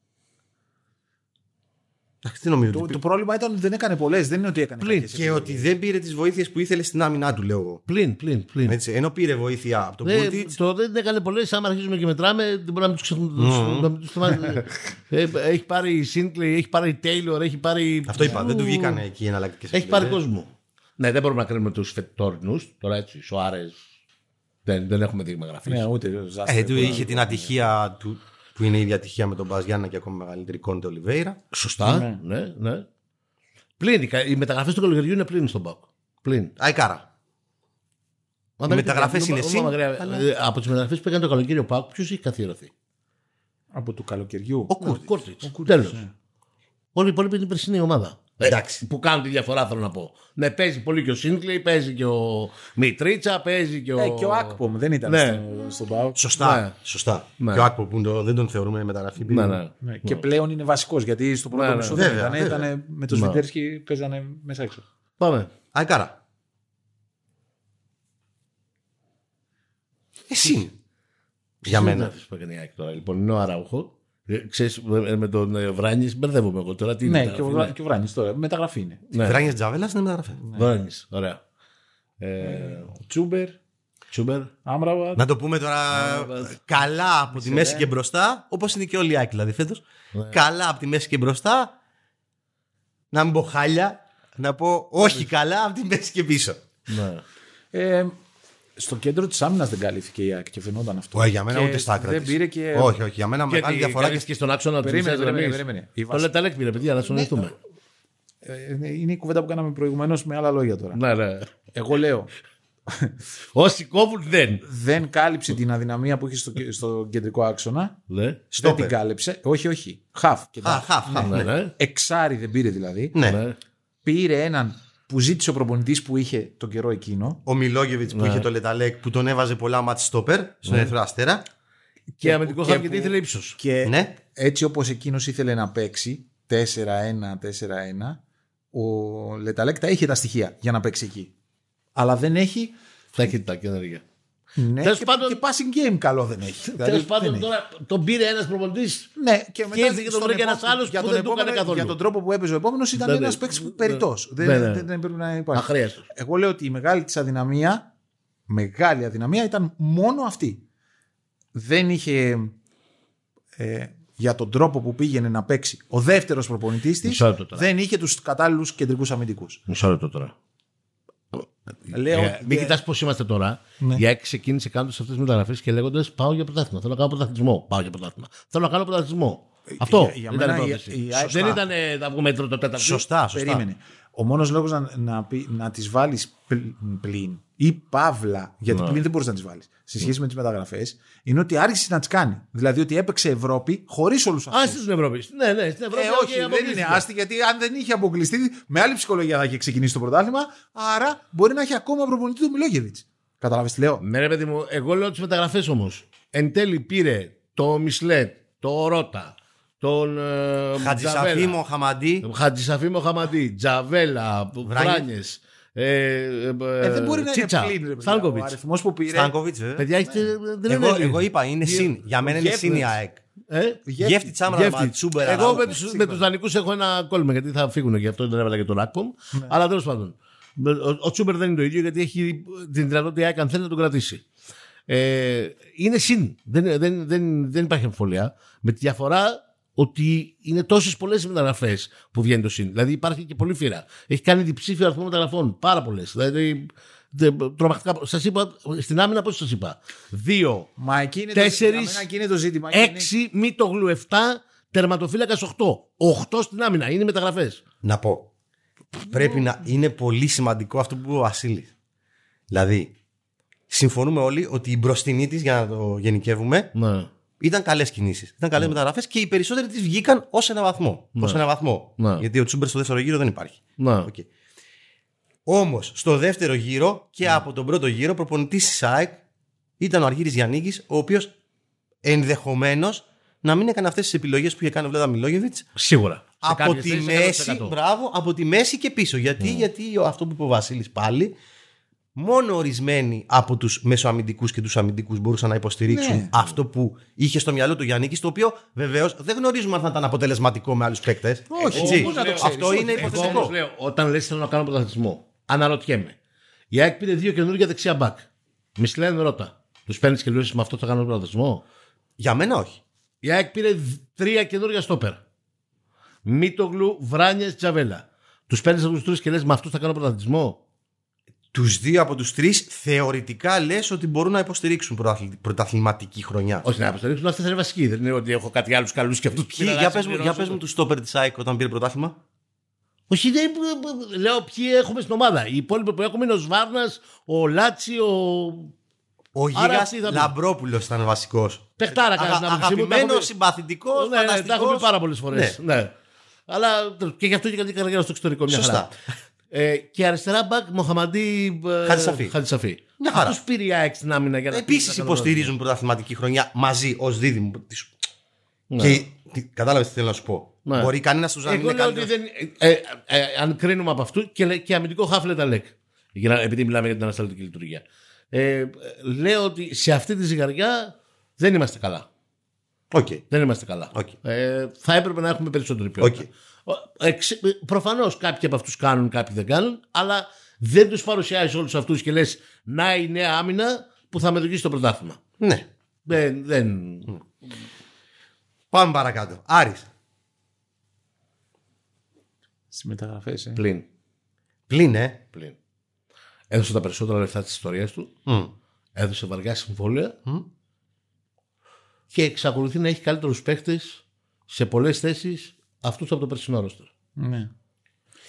Εντάξει, τι νομίζω. Το, ότι το πρόβλημα ήταν ότι δεν έκανε πολλές. Δεν είναι ότι έκανε Πλην. κακές Και επιλογές. ότι δεν πήρε τις βοήθειες που ήθελε στην άμυνά του, λέω εγώ. Πλην, πλην, πλην. Έτσι, ενώ πήρε βοήθεια από τον Δεν, Κούλτιτ. το δεν έκανε πολλές. Άμα αρχίζουμε και μετράμε, δεν μπορούμε να μην τους ξεχνάμε. να μην τους θυμάμαι. Ε, Έχει πάρει Σίνκλι, έχει πάρει Τέιλορ, έχει πάρει. Αυτό είπα, δεν του βγήκαν εκεί οι εναλλακτικές Έχει πάρει κόσμο. Ναι, δεν μπορούμε να κρίνουμε τους φετόρνους. Τώρα έτσι, Σοάρε. Δεν, δεν έχουμε δείγμα γραφής. Ναι, ούτε ο Ζάστερ. Ε, του είχε την ατυχία του, που είναι η ίδια ατυχία με τον Μπας Γιάννα και ακόμα μεγαλύτερη Κόντε Ολιβέηρα. Σωστά. Ναι, ναι. ναι. Πλην. οι κα- Οι μεταγραφές του καλοκαιριού είναι πλην στον Πάκο. Πλην. Αϊκάρα. Μα Οι μεταγραφές είναι συν, μακριά. αλλά- Ε, Από τις μεταγραφές που έκανε το καλοκαίρι ο Πάκο, ποιος έχει καθιερωθεί; Από του καλοκαιριού. Ο Κούρτιτς. Κόρτιτ. Ο Κούρτιτς, Τέλος. ναι. Όλοι οι υπόλοιποι είναι η περσινή ομάδα. Ε, Εντάξει. που κάνουν τη διαφορά, θέλω να πω. Ναι, παίζει πολύ και ο Σίνκλι, παίζει και ο Μιτρίτσα, παίζει και ο. Ε, και ο Ακπομ δεν ήταν Ναι. στο, στον Πάοκ. Σωστά. Ναι. Σωστά. Ναι. Και ο Άκπο που το- δεν τον θεωρούμε μεταγραφή. Ναι, ναι. Ναι, Και πλέον είναι βασικός γιατί στο πρώτο Ναι, ναι. μισό δεν Βέβαια, ήταν. βέβαια. Ήταν με του Ναι. Βιτέρσκι παίζανε μέσα έξω. Πάμε. Αϊκάρα. Εσύ. Για μένα. Δεν που έκανε η ΑΕΚ τώρα. Λοιπόν, είναι ο Αραούχο. Ε, Ξέρεις, με με τον ε, Βράνης μπερδεύομαι εγώ τώρα. Τι είναι Ναι, μεταγραφή, και ο, Βρα- και ο Βράνης τώρα. Μεταγραφή είναι. Ναι. Βράνιε Τζαβέλας είναι μεταγραφή. Βράνης, ωραία. Ε, Τσούμπερ, Τσούμπερ. Άμραβατ. Να το πούμε τώρα καλά από τη μέση και μπροστά, όπως είναι και όλοι οι Άκη δηλαδή φέτος. Καλά από τη μέση και μπροστά. Να μην πω χάλια, να πω όχι καλά από τη μέση και πίσω. Ναι. Ε, στο κέντρο της άμυνας δεν καλύφθηκε η ΑΕΚ και φαινόταν αυτό. Όχι, για μένα Και ούτε στα άκρα Δεν της. πήρε και. Όχι, όχι, για μένα Και μεγάλη τι, διαφορά. κάνεις Και... και στον άξονα του Περίμενε, Μισθές περίμενε, Γραμμής. περίμενε. Η Το βασ- Λεταλέκ πήρε, παιδιά, να συνοηθούμε. Ε, είναι η κουβέντα που κάναμε προηγουμένως με άλλα λόγια τώρα. Ναι, ναι. Εγώ λέω, Όσοι κόβουν δεν. δεν κάλυψε την αδυναμία που είχε στο, στο κεντρικό άξονα. Ναι. Δεν Στόπερ. την κάλυψε. Όχι, όχι. Χαφ. και Α, τα- χαφ, χαφ, Ναι, ναι. ναι. Εξάρι δεν πήρε δηλαδή. Ναι. Ναι. Πήρε έναν που ζήτησε ο προπονητής που είχε τον καιρό εκείνο. Ο Μιλόγεβιτς που Ναι. είχε το Λεταλέκ που τον έβαζε πολλά μάτς στόπερ στον Ερυθρό Αστέρα. Και αμυντικός και χάφ γιατί που- ήθελε ύψος. Και Ναι. έτσι όπως εκείνος ήθελε να παίξει 4-1-4-1, ο Λεταλέκ τα είχε τα στοιχεία για να παίξει εκεί. Αλλά δεν έχει. Ταχύτητα και ενέργεια. Ναι, Τέλος και, πάντων- και passing game καλό δεν έχει. Δηλαδή, Τέλο δεν πάντων έχει. τώρα τον πήρε ένας προπονητής. Ναι, και μετά ήρθε και τον στον βρήκε ένας επόμενο- άλλος για που τον δεν το έκανε επόμενο- καθόλου. Για τον τρόπο που έπαιζε ο επόμενος ήταν Ναι, ένας ναι. παίκτης Ναι. περιττός. Δεν, Ναι, ναι. δεν, δεν πρέπει να υπάρχει. Αχρίαστος. Εγώ λέω ότι η μεγάλη της αδυναμία, μεγάλη αδυναμία ήταν μόνο αυτή. Δεν είχε ε, για τον τρόπο που πήγαινε να παίξει ο δεύτερος προπονητής της, Μισό λεπτό τώρα. δεν είχε τους κατάλληλους κεντρικούς αμυντικούς. Μισό λεπτό τώρα. Λέω. Ε, μην κοιτάς πώς είμαστε τώρα. Ναι. Η ΑΕΚ ξεκίνησε κάνοντας αυτές τις μεταγραφές και λέγοντας Πάω για πρωτάθλημα. Θέλω να κάνω πρωταθλητισμό. Πάω για πρωτάθλημα. Θέλω να κάνω πρωταθλητισμό. Αυτό για- για ήταν μένα η η- πρόθεση. η ΑΕΚ- Δεν ήταν ε, να βγούμε τρίτο τέταρτο. Σωστά, σωστά. Περίμενε. Ο μόνος λόγος να, να, πει- να τις βάλεις πλην ή παύλα, γιατί Ναι. πλην δεν μπορείς να τις βάλεις σε σχέση με τις μεταγραφές, είναι ότι άρχισε να τις κάνει. Δηλαδή ότι έπαιξε Ευρώπη χωρίς όλους αυτούς. Άσ' τη στην Ευρώπη. Ναι, ναι, στην Ευρώπη. Ε, οκ, όχι, δεν είναι αποκλείστηκε. άσ' τη, γιατί αν δεν είχε αποκλειστεί, με άλλη ψυχολογία θα είχε ξεκινήσει το πρωτάθλημα. Άρα μπορεί να έχει ακόμα προπονητή του Μιλόγεβιτς. Καταλάβεις τι λέω; Ναι, ρε παιδί μου, εγώ λέω τις μεταγραφές όμως. Εν τέλει πήρε το Μισλέτ, το Ρότα, τον. Ε, Χατζησαφή Τζαβέλα. Μοχαμαντή. Χατζησαφή Μοχαμαντή, Τζαβέλα, Βράνιες. Ε, ε, Ε, δεν μπορεί να Τσίτσα, είναι πλήν. ρε παιδιά. Στάνκοβιτς. Ο αριθμός που πήρε. Στάνκοβιτς, βέβαια. Παιδιά, έχετε, δεν Εγώ, είναι εγώ είπα είναι συν. Για μένα είναι συν η ΑΕΚ. Ε, Γεύτη τσάμρα Γεύτη. Ματσούμπερα. Εγώ με τους, με τους δανεικούς έχω ένα κόλλημα γιατί θα φύγουν γι' αυτό δεν έβαλα και τον Ακπομ. Αλλά τέλος πάντων. Ο, ο Τσούμπερ δεν είναι το ίδιο γιατί έχει την δυνατότητα η ΑΕΚ αν θέλει να τον κρατήσει. Ε, είναι συν. Δεν, δεν, δεν, δεν υπάρχει αμφιβολία. Με τη διαφορά ότι είναι τόσες πολλές μεταγραφές που βγαίνει το συν. Δηλαδή υπάρχει και πολύ φύρα. Έχει κάνει διψήφιο αριθμό μεταγραφών. Πάρα πολλές. Δηλαδή. δε- Τρομακτικά. Σας είπα στην άμυνα πώς σας είπα; Δύο, Μα εκεί είναι, Τέσσερις, το, για μένα εκεί είναι το ζήτημα. Εκεί είναι- 6 Μίτογλου 7, τερματοφύλακας 8. 8 στην άμυνα. Είναι μεταγραφές. Να πω. Πρέπει να είναι πολύ σημαντικό αυτό που είπε ο Βασίλης. Δηλαδή, συμφωνούμε όλοι ότι η μπροστινή της, για να το γενικεύουμε, Ναι. Ήταν καλές κινήσεις. Ήταν καλές μεταγραφές και οι περισσότεροι τη βγήκαν ως ένα βαθμό. Ως ένα βαθμό. Ναι. Γιατί ο Τσούμπερ στο δεύτερο γύρο δεν υπάρχει. Ναι. Οκ. Όμως, στο δεύτερο γύρο και από τον πρώτο γύρο, προπονητής της ΑΕΚ ήταν ο Αργύρης Γιαννίκης, ο οποίος ενδεχομένως να μην έκανε αυτές τις επιλογές που είχε κάνει ο Βλάνταν Μιλόγεβιτς Σίγουρα. Σε από κάποιες τη θέσεις μέση, 100%. μπράβο, από τη μέση και πίσω. Γιατί, γιατί αυτό που είπε ο Βασίλης πάλι, μόνο ορισμένοι από τους μεσοαμυντικούς και τους αμυντικούς μπορούσαν να υποστηρίξουν Ναι. αυτό που είχε στο μυαλό του Γιάννη, το οποίο βεβαίως δεν γνωρίζουμε αν θα ήταν αποτελεσματικό με άλλους παίκτες. Όχι, πού να το ξέρεις, αυτό όχι. είναι Εγώ Εγώ υποθετικό. όμω λέω, όταν λες θέλω να κάνω πρωταθλητισμό, αναρωτιέμαι. Η ΑΕΚ πήρε δύο καινούργια δεξιά μπακ. Μισλέν ρώτα. Τους παίρνεις και λες με αυτό θα κάνω πρωταθλητισμό. Για μένα όχι. Η ΑΕΚ πήρε δ- τρία καινούργια στόπερ. Μίτογλου, Βράνιε, Τζαβέλα. Τους παίρνεις από τους τρεις και λες με αυτού θα κάνω πρωταθλητισμό. Τους δύο από τους τρεις θεωρητικά λες ότι μπορούν να υποστηρίξουν πρωταθλη- πρωταθληματική χρονιά. Όχι να αποστηρίξουν, αυτέ είναι βασικοί. Δεν είναι ότι έχω κάτι άλλους καλούς και αυτούς που Ποιοι- για πες μου, για πες μου τους στόπερ της ΑΕΚ όταν πήρε πρωτάθλημα. Όχι, δεν, λέω ποιοι έχουμε στην ομάδα. Οι υπόλοιποι που έχουμε είναι ο Σβάρνας, ο Λάτσι, ο. Ο Άρα Γίγας αυτοί θα πεις. Λαμπρόπουλος ήταν βασικός. Πεχτάρα, κατά την άποψή μου. Τα αγαπημένος, έχουμε- συμπαθητικός, Ναι, ναι, τα έχω πει πάρα πολλές φορές. Ναι. Ναι. Αλλά και γι' αυτό και κάνει καριέρα στο εξωτερικό. Μια Σωστά. χαρά. Ε, και αριστερά μπακ Μοχαμαντή ε, Χατζησαφή. Χατζησαφή. Μια χαρά. Αυτούς πήρε η ΑΕΚ στην άμυνα για να Επίσης να κάνω υποστηρίζουν πρωταθληματική χρονιά μαζί ως δίδυμο. της- Ναι. Και τι- κατάλαβες τι θέλω να σου πω. Ναι. Μπορεί κανένας τους να μην Εγώ είναι λέω ότι καλύτερος. δεν, ε, ε, ε, αν κρίνουμε από αυτού και, λέ- και αμυντικό χάφλε τα λέκ. Για να, επειδή μιλάμε για την ανασταλτική λειτουργία. Ε, ε, λέω ότι σε αυτή τη ζυγαριά δεν είμαστε καλά. Οκ. Δεν είμαστε καλά. Οκ. Ε, θα έπρεπε να έχουμε περισσότερη ποιότητα. Οκ. Προφανώς κάποιοι από αυτούς κάνουν, κάποιοι δεν κάνουν, αλλά δεν τους παρουσιάζεις όλους αυτούς και λες να η νέα άμυνα που θα με οδηγήσει στο πρωτάθλημα. Ναι. Δεν, δεν... Πάμε παρακάτω. Άρης. Στις μεταγραφές. Ε. Πλην. Πλην, ε. Πλην. Έδωσε τα περισσότερα λεφτά της ιστορίας του. Μμ. Έδωσε βαριά συμβόλαια. Μμ. Και εξακολουθεί να έχει καλύτερους παίχτε σε πολλές θέσεις αυτούς από το περσινό ρόστερ. Ναι.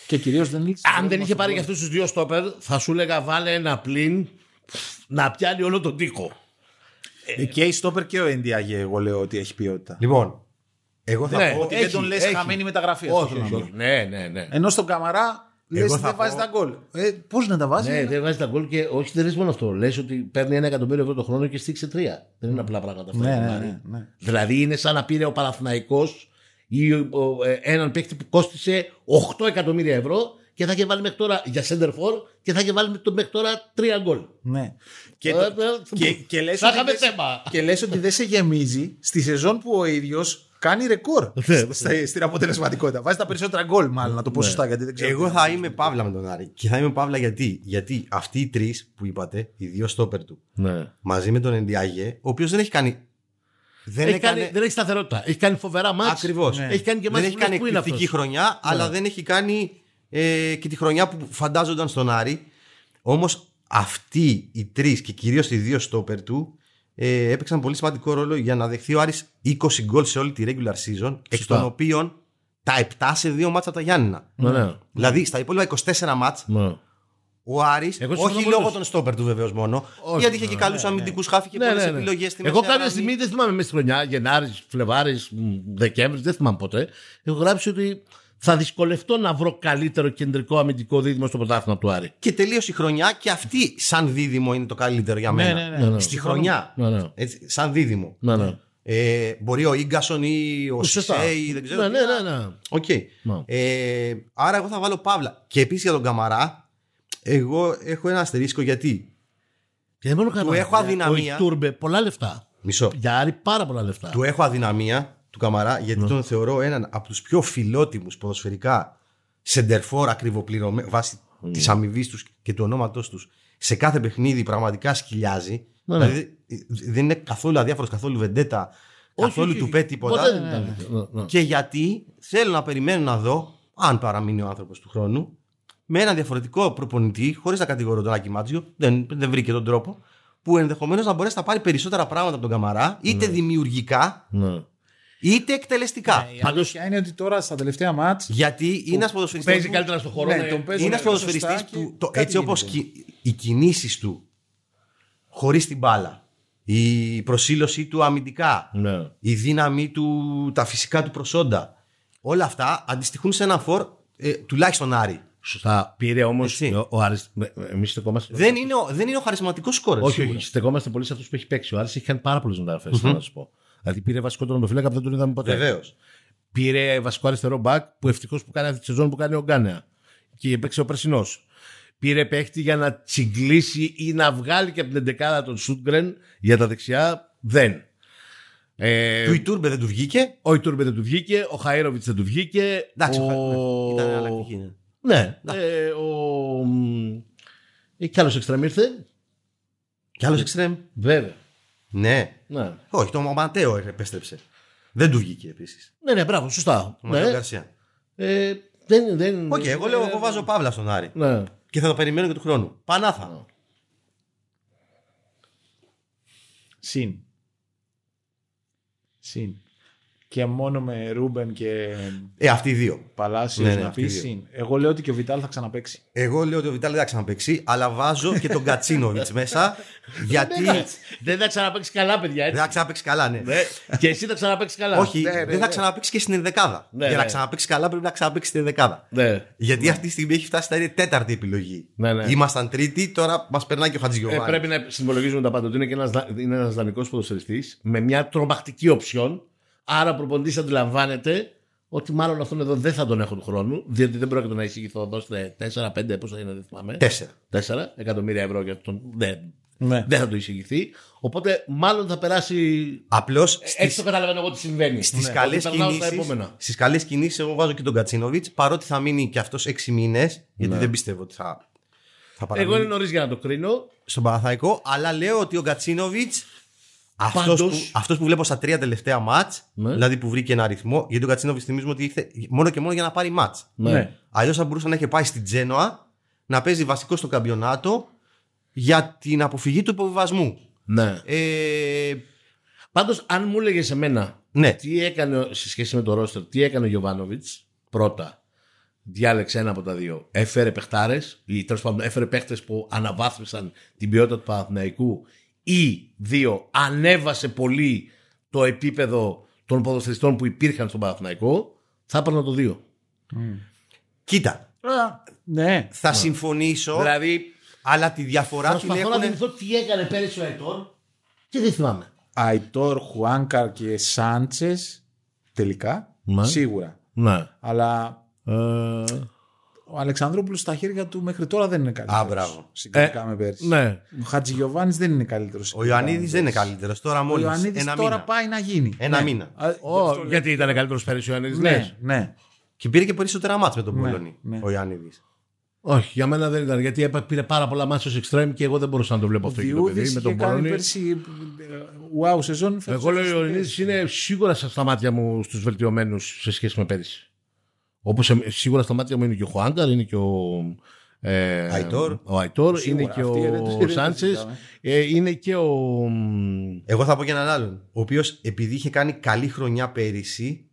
Και κυρίως δεν λύτησε. Αν δεν είχε πάρει για αυτούς τους δύο στόπερ, θα σου έλεγα βάλε ένα πλην να πιάνει όλο τον τοίχο. Ε, Και η Στόπερ και ο Ενδιάγε, εγώ λέω ότι έχει ποιότητα. Λοιπόν, εγώ θα Ναι. πω. Ότι έχει, δεν τον λες έχει. χαμένη μεταγραφή. αυτό Όχι, θέλω όχι, να πω. όχι. Ναι, ναι, ναι. Ενώ στον Καμαρά λε Εγώ ότι θα δεν βάζεις πω- τα γκολ. Ε, Πώς να τα βάζεις. Ναι, δεν βάζεις τα γκολ και όχι, δεν λες μόνο αυτό. Λες ότι παίρνει ένα εκατομμύριο ευρώ το χρόνο και στήξε τρία. Δεν είναι απλά πράγματα αυτά. ναι, το ναι, πάρει. ναι, ναι. Δηλαδή είναι σαν να πήρε ο Παναθηναϊκός ή ο- ο- ε, έναν παίκτη που κόστησε 8 εκατομμύρια ευρώ και θα είχε βάλει μέχρι τώρα για center for και θα είχε βάλει μέχρι- μέχρι τώρα τρία γκολ. Ναι. Και, Ε, το- ε, και, και λες θα ότι είχαμε δεν- θέμα. και λες ότι δεν σε γεμίζει στη σεζόν που ο ίδιος κάνει ρεκόρ Ναι. στα- στην αποτελεσματικότητα. Βάζει τα περισσότερα γκολ, μάλλον να το πω σωστά. Γιατί δεν ξέρω. Εγώ θα είμαι παύλα με τον Άρη. Και θα είμαι παύλα γιατί; Γιατί αυτοί οι τρεις που είπατε, οι δύο στόπερ του, Ναι. μαζί με τον Ενδιάγε, ο οποίος δεν έχει κάνει. Δεν Έχει έκανε. κάνει, δεν έχει σταθερότητα. Έχει κάνει φοβερά μάτς. Ακριβώς. Ναι. Έχει κάνει και δεν μάτς έχει που λες, κάνει πού είναι εκπληκτική αυτός. χρονιά, αλλά δεν έχει κάνει ε, και τη χρονιά που φαντάζονταν στον Άρη. Όμως αυτοί οι τρεις και κυρίως οι δύο στόπερ του ε, έπαιξαν πολύ σημαντικό ρόλο για να δεχθεί ο Άρης 20 γκολ σε όλη τη regular season, εκ Σωστά. των οποίων τα 7 σε δύο μάτσα από τα Γιάννηνα. Ναι, ναι. Δηλαδή στα υπόλοιπα 24 μάτς Ναι. Ο Άρης, Εγώ συμφωνώ όχι πολύ. λόγω των στόπερ του βεβαίως μόνο, Όχι, γιατί είχε ναι, και καλούς αμυντικούς χάφη και Ναι, πολλές ναι, ναι. επιλογές στη Εγώ μεσαία κάποια γραμμή. στιγμή δεν θυμάμαι μέσα στη χρονιά, Γενάρης, Φλεβάρης, Δεκέμβρης, δεν θυμάμαι ποτέ. Έχω γράψει ότι θα δυσκολευτώ να βρω καλύτερο κεντρικό αμυντικό δίδυμο στο πρωτάθλημα του Άρη. Και τελείωσε η χρονιά και αυτή σαν δίδυμο είναι το καλύτερο για μένα. ναι, ναι, ναι. Στη χρονιά. Ναι, ναι. Έτσι, σαν δίδυμο. Ναι, ναι. Ε, μπορεί ο γκασον ή ο Σωστά. Σισέη, δεν ξέρω. Ναι, τι ναι, να- ναι, ναι. Οκ. Ναι. Ε, άρα εγώ θα βάλω Παύλα. Και επίσης για τον Καμαρά, εγώ έχω ένα αστερίσκο γιατί. Και δεν μόνο Του έχω αδυναμία. Ο Ιτούρμπε, πολλά λεφτά. Μισό. Για Άρη πάρα πολλά λεφτά. Του έχω αδυναμία του Καμαρά γιατί τον θεωρώ έναν από τους πιο φιλότιμους ποδοσφαιρικά σεντερφόρ ακριβοπληρωμένου βάσει της αμοιβής τους και του ονόματός τους σε κάθε παιχνίδι πραγματικά σκυλιάζει. Ναι, ναι. Δηλαδή δεν είναι καθόλου αδιάφορος, καθόλου βεντέτα, καθόλου του πέτει τίποτα. Ποτέ δεν ήταν. Ναι, ναι. Και γιατί θέλω να περιμένω να δω, αν παραμείνει ο άνθρωπος του χρόνου, με ένα διαφορετικό προπονητή, χωρίς να κατηγορώ τον Άκη Μάτζιο, δεν, δεν βρήκε τον τρόπο, που ενδεχομένως να μπορέσει να πάρει περισσότερα πράγματα από τον Καμαρά, είτε δημιουργικά, Ναι. είτε εκτελεστικά. Η αλήθεια είναι ότι τώρα στα τελευταία μάτς. Γιατί είναι ένας ποδοσφαιριστής Παίζει που- καλύτερα στο χώρο. Ναι, ναι. τον παίζει είναι ένας σωστά ποδοσφαιριστής και που το, κάτι έτσι όπως γίνεται. κι- οι κινήσεις του χωρίς την μπάλα, η προσήλωσή του αμυντικά, Ναι. η δύναμή του, τα φυσικά του προσόντα, όλα αυτά αντιστοιχούν σε ένα φορ ε, τουλάχιστον Άρη. Σωστά. Πήρε όμως Έτσι. ο, ο Άρης. Εμείς στεκόμαστε. Δεν είναι, ο- δεν είναι ο χαρισματικός σκόρερ. όχι, σίγουρα. όχι. Στεκόμαστε πολύ σε αυτούς που έχει παίξει. Ο Άρης έχει κάνει πάρα πολλέ μεταγραφές. θέλω να σου πω. Δηλαδή πήρε βασικό τερματοφύλακα που δεν τον είδαμε ποτέ. Βεβαίως. Πήρε βασικό αριστερό μπακ που ευτυχώς που κάνει αυτή τη σεζόν που κάνει ο Γκάνεα. Και έπαιξε ο Περσινό. Πήρε παίχτη για να τσιγκλίσει ή να βγάλει και από την 11 τον Σούτγκρεν για τα δεξιά. Δεν. Ε, Του Ιτούρμπε δεν του βγήκε; ο Ιτούρμπε δεν του βγήκε, ο Χαέροβιτ δεν του βγήκε. Εντάξει, ο... ο... ήταν εναλλακτική. ναι. Ναι. Ε, ο... μ, Έχει κι άλλος εξτρέμ ήρθε. Κι άλλος εξτρέμ. Βέβαια. Ναι. Ναι. Όχι, το Ματέο επέστρεψε. Δεν του βγήκε επίσης. Ναι, ναι, μπράβο, σωστά. Ο Ματέο Ναι. Γκαρσία. Ε, δεν, δεν, Οκ, εγώ λέω, εγώ βάζω παύλα στον Άρη. Ναι. Και θα το περιμένω και του χρόνου. Πανάθα. Συν. Συν. Και μόνο με Ρούμπεν και Ε, αυτοί οι δύο. Παλάσιος Ναι, ναι, να αυτοί πει οι δύο. συν. Εγώ λέω ότι και ο Βιτάλ θα ξαναπαίξει. Εγώ λέω ότι ο Βιτάλ δεν θα ξαναπαίξει, αλλά βάζω και τον Κατσίνοβιτς μέσα. γιατί Δεν θα ξαναπέξει καλά, παιδιά. δεν Έτσι. θα ξαναπέξει καλά, ναι. Ναι. Και εσύ θα ξαναπέξει καλά. Όχι, ναι, ναι, δεν θα ναι. ξαναπέξει και στην ενδεκάδα. Ναι, Για να ναι. ξαναπέξει καλά πρέπει να ξαναπέξει στην ενδεκάδα. Ναι. Γιατί αυτή τη στιγμή έχει φτάσει να είναι τέταρτη επιλογή. Ναι, ναι. Ήμασταν τρίτη, τώρα μας περνάει και ο Ε, Χατζηγιοβάνη. πρέπει να συμβολογίζουμε τα πάντα. Ότι είναι και ένας, δα- είναι ένας δανεικός ποδοσφαιριστής με μια τρομακτική οψιόν. Άρα ο προπονητής αντιλαμβάνεται ότι μάλλον αυτόν εδώ δεν θα τον έχω του χρόνου. Διότι δεν πρόκειται να εισηγηθώ. Δώστε 4-5, πόσο είναι, δεν θυμάμαι. Τέσσερα. 4 εκατομμύρια ευρώ για τον. Δεν, Ναι. δεν θα το εισηγηθεί. Οπότε μάλλον θα περάσει. Απλώς Έτσι το καταλαβαίνω εγώ τι συμβαίνει. Στις Ναι. καλές Ότι περνάω στα κινήσει. επόμενα. Στις καλές κινήσεις, εγώ βάζω και τον Κατσίνοβιτς. Παρότι θα μείνει και αυτός 6 μήνες, γιατί δεν πιστεύω ότι θα, θα παραμείνει Εγώ είναι νωρίς για να το κρίνω. στον Παναθαϊκό. Αλλά λέω ότι ο Κατσίνοβιτς. Αυτός Πάντως- που, αυτός που βλέπω στα τρία τελευταία μάτς, Ναι. δηλαδή που βρήκε ένα αριθμό, γιατί ο Κατσίνοβιτς θυμίζουμε ότι ήρθε μόνο και μόνο για να πάρει μάτς. Ναι. Αλλιώς θα μπορούσε να έχει πάει στην Τζένοα να παίζει βασικό στο καμπιονάτο για την αποφυγή του υποβιβασμού. Ναι. Ε, Πάντως, αν μου έλεγε εμένα ναι, τι έκανε σε σχέση με το ρόστερ, τι έκανε ο Γιωβάνοβιτς, πρώτα διάλεξε ένα από τα δύο. Έφερε παιχτάρες, ή τέλος πάντων έφερε παίχτες που αναβάθμισαν την ποιότητα του Παναθηναϊκού, ή δύο, ανέβασε πολύ το επίπεδο των ποδοσφαιριστών που υπήρχαν στον Παναθηναϊκό, θα έπαιρνα το δύο. κοίτα, Α, Ναι. θα συμφωνήσω, Δηλαδή, αλλά τη διαφορά την προσπαθώ να έχουν. θυμηθώ τι έκανε πέρυσι ο Αϊτόρ και δεν θυμάμαι. Αϊτόρ, Χουάνκαρ και Σάντσες τελικά. Ναι. Σίγουρα. Ναι. Αλλά Ε, ο Αλεξανδρόπουλος στα χέρια του μέχρι τώρα δεν είναι καλύτερος. Α, μπράβο. Συγκριτικά με πέρσι. ναι. Ο Χατζηγιοβάνης δεν είναι καλύτερος. Ο Ιωαννίδης δεν είναι καλύτερος. Τώρα Ο μόλι. Ιωαννίδης Ένα τώρα μήνα. πάει να γίνει. Ένα Ναι. μήνα. Α, Ω, γιατί ήταν καλύτερος πέρυσι ο Ιωαννίδης, Ναι, ναι. Και πήρε και περισσότερα μάτς με τον Ναι, Πολωνή. ναι. Ο Ιωαννίδης. Όχι, για μένα δεν ήταν. Γιατί έπα- πήρε πάρα πολλά μάτια ως extreme και εγώ δεν μπορούσα να το βλέπω Ο αυτό εκεί το Διούδης παιδί με είχε τον κάνει Πολωνή. πέρσι ε, wow σεζόν. φέτος Εγώ λέω έχει ο Ιωαννίδη είναι σίγουρα στα μάτια μου στους βελτιωμένους σε σχέση με πέρυσι. Όπως σίγουρα στα μάτια μου είναι και ο Χουάνκαρ, είναι και ο. Ε, Αϊτόρ. Ο Αϊτόρ, Σίγουρα, είναι και αυτοί δεν- ο δεν το Σάντσες, συζητάμε. είναι και ο. Εγώ θα πω και έναν άλλον. Ο οποίος επειδή είχε κάνει καλή χρονιά πέρυσι,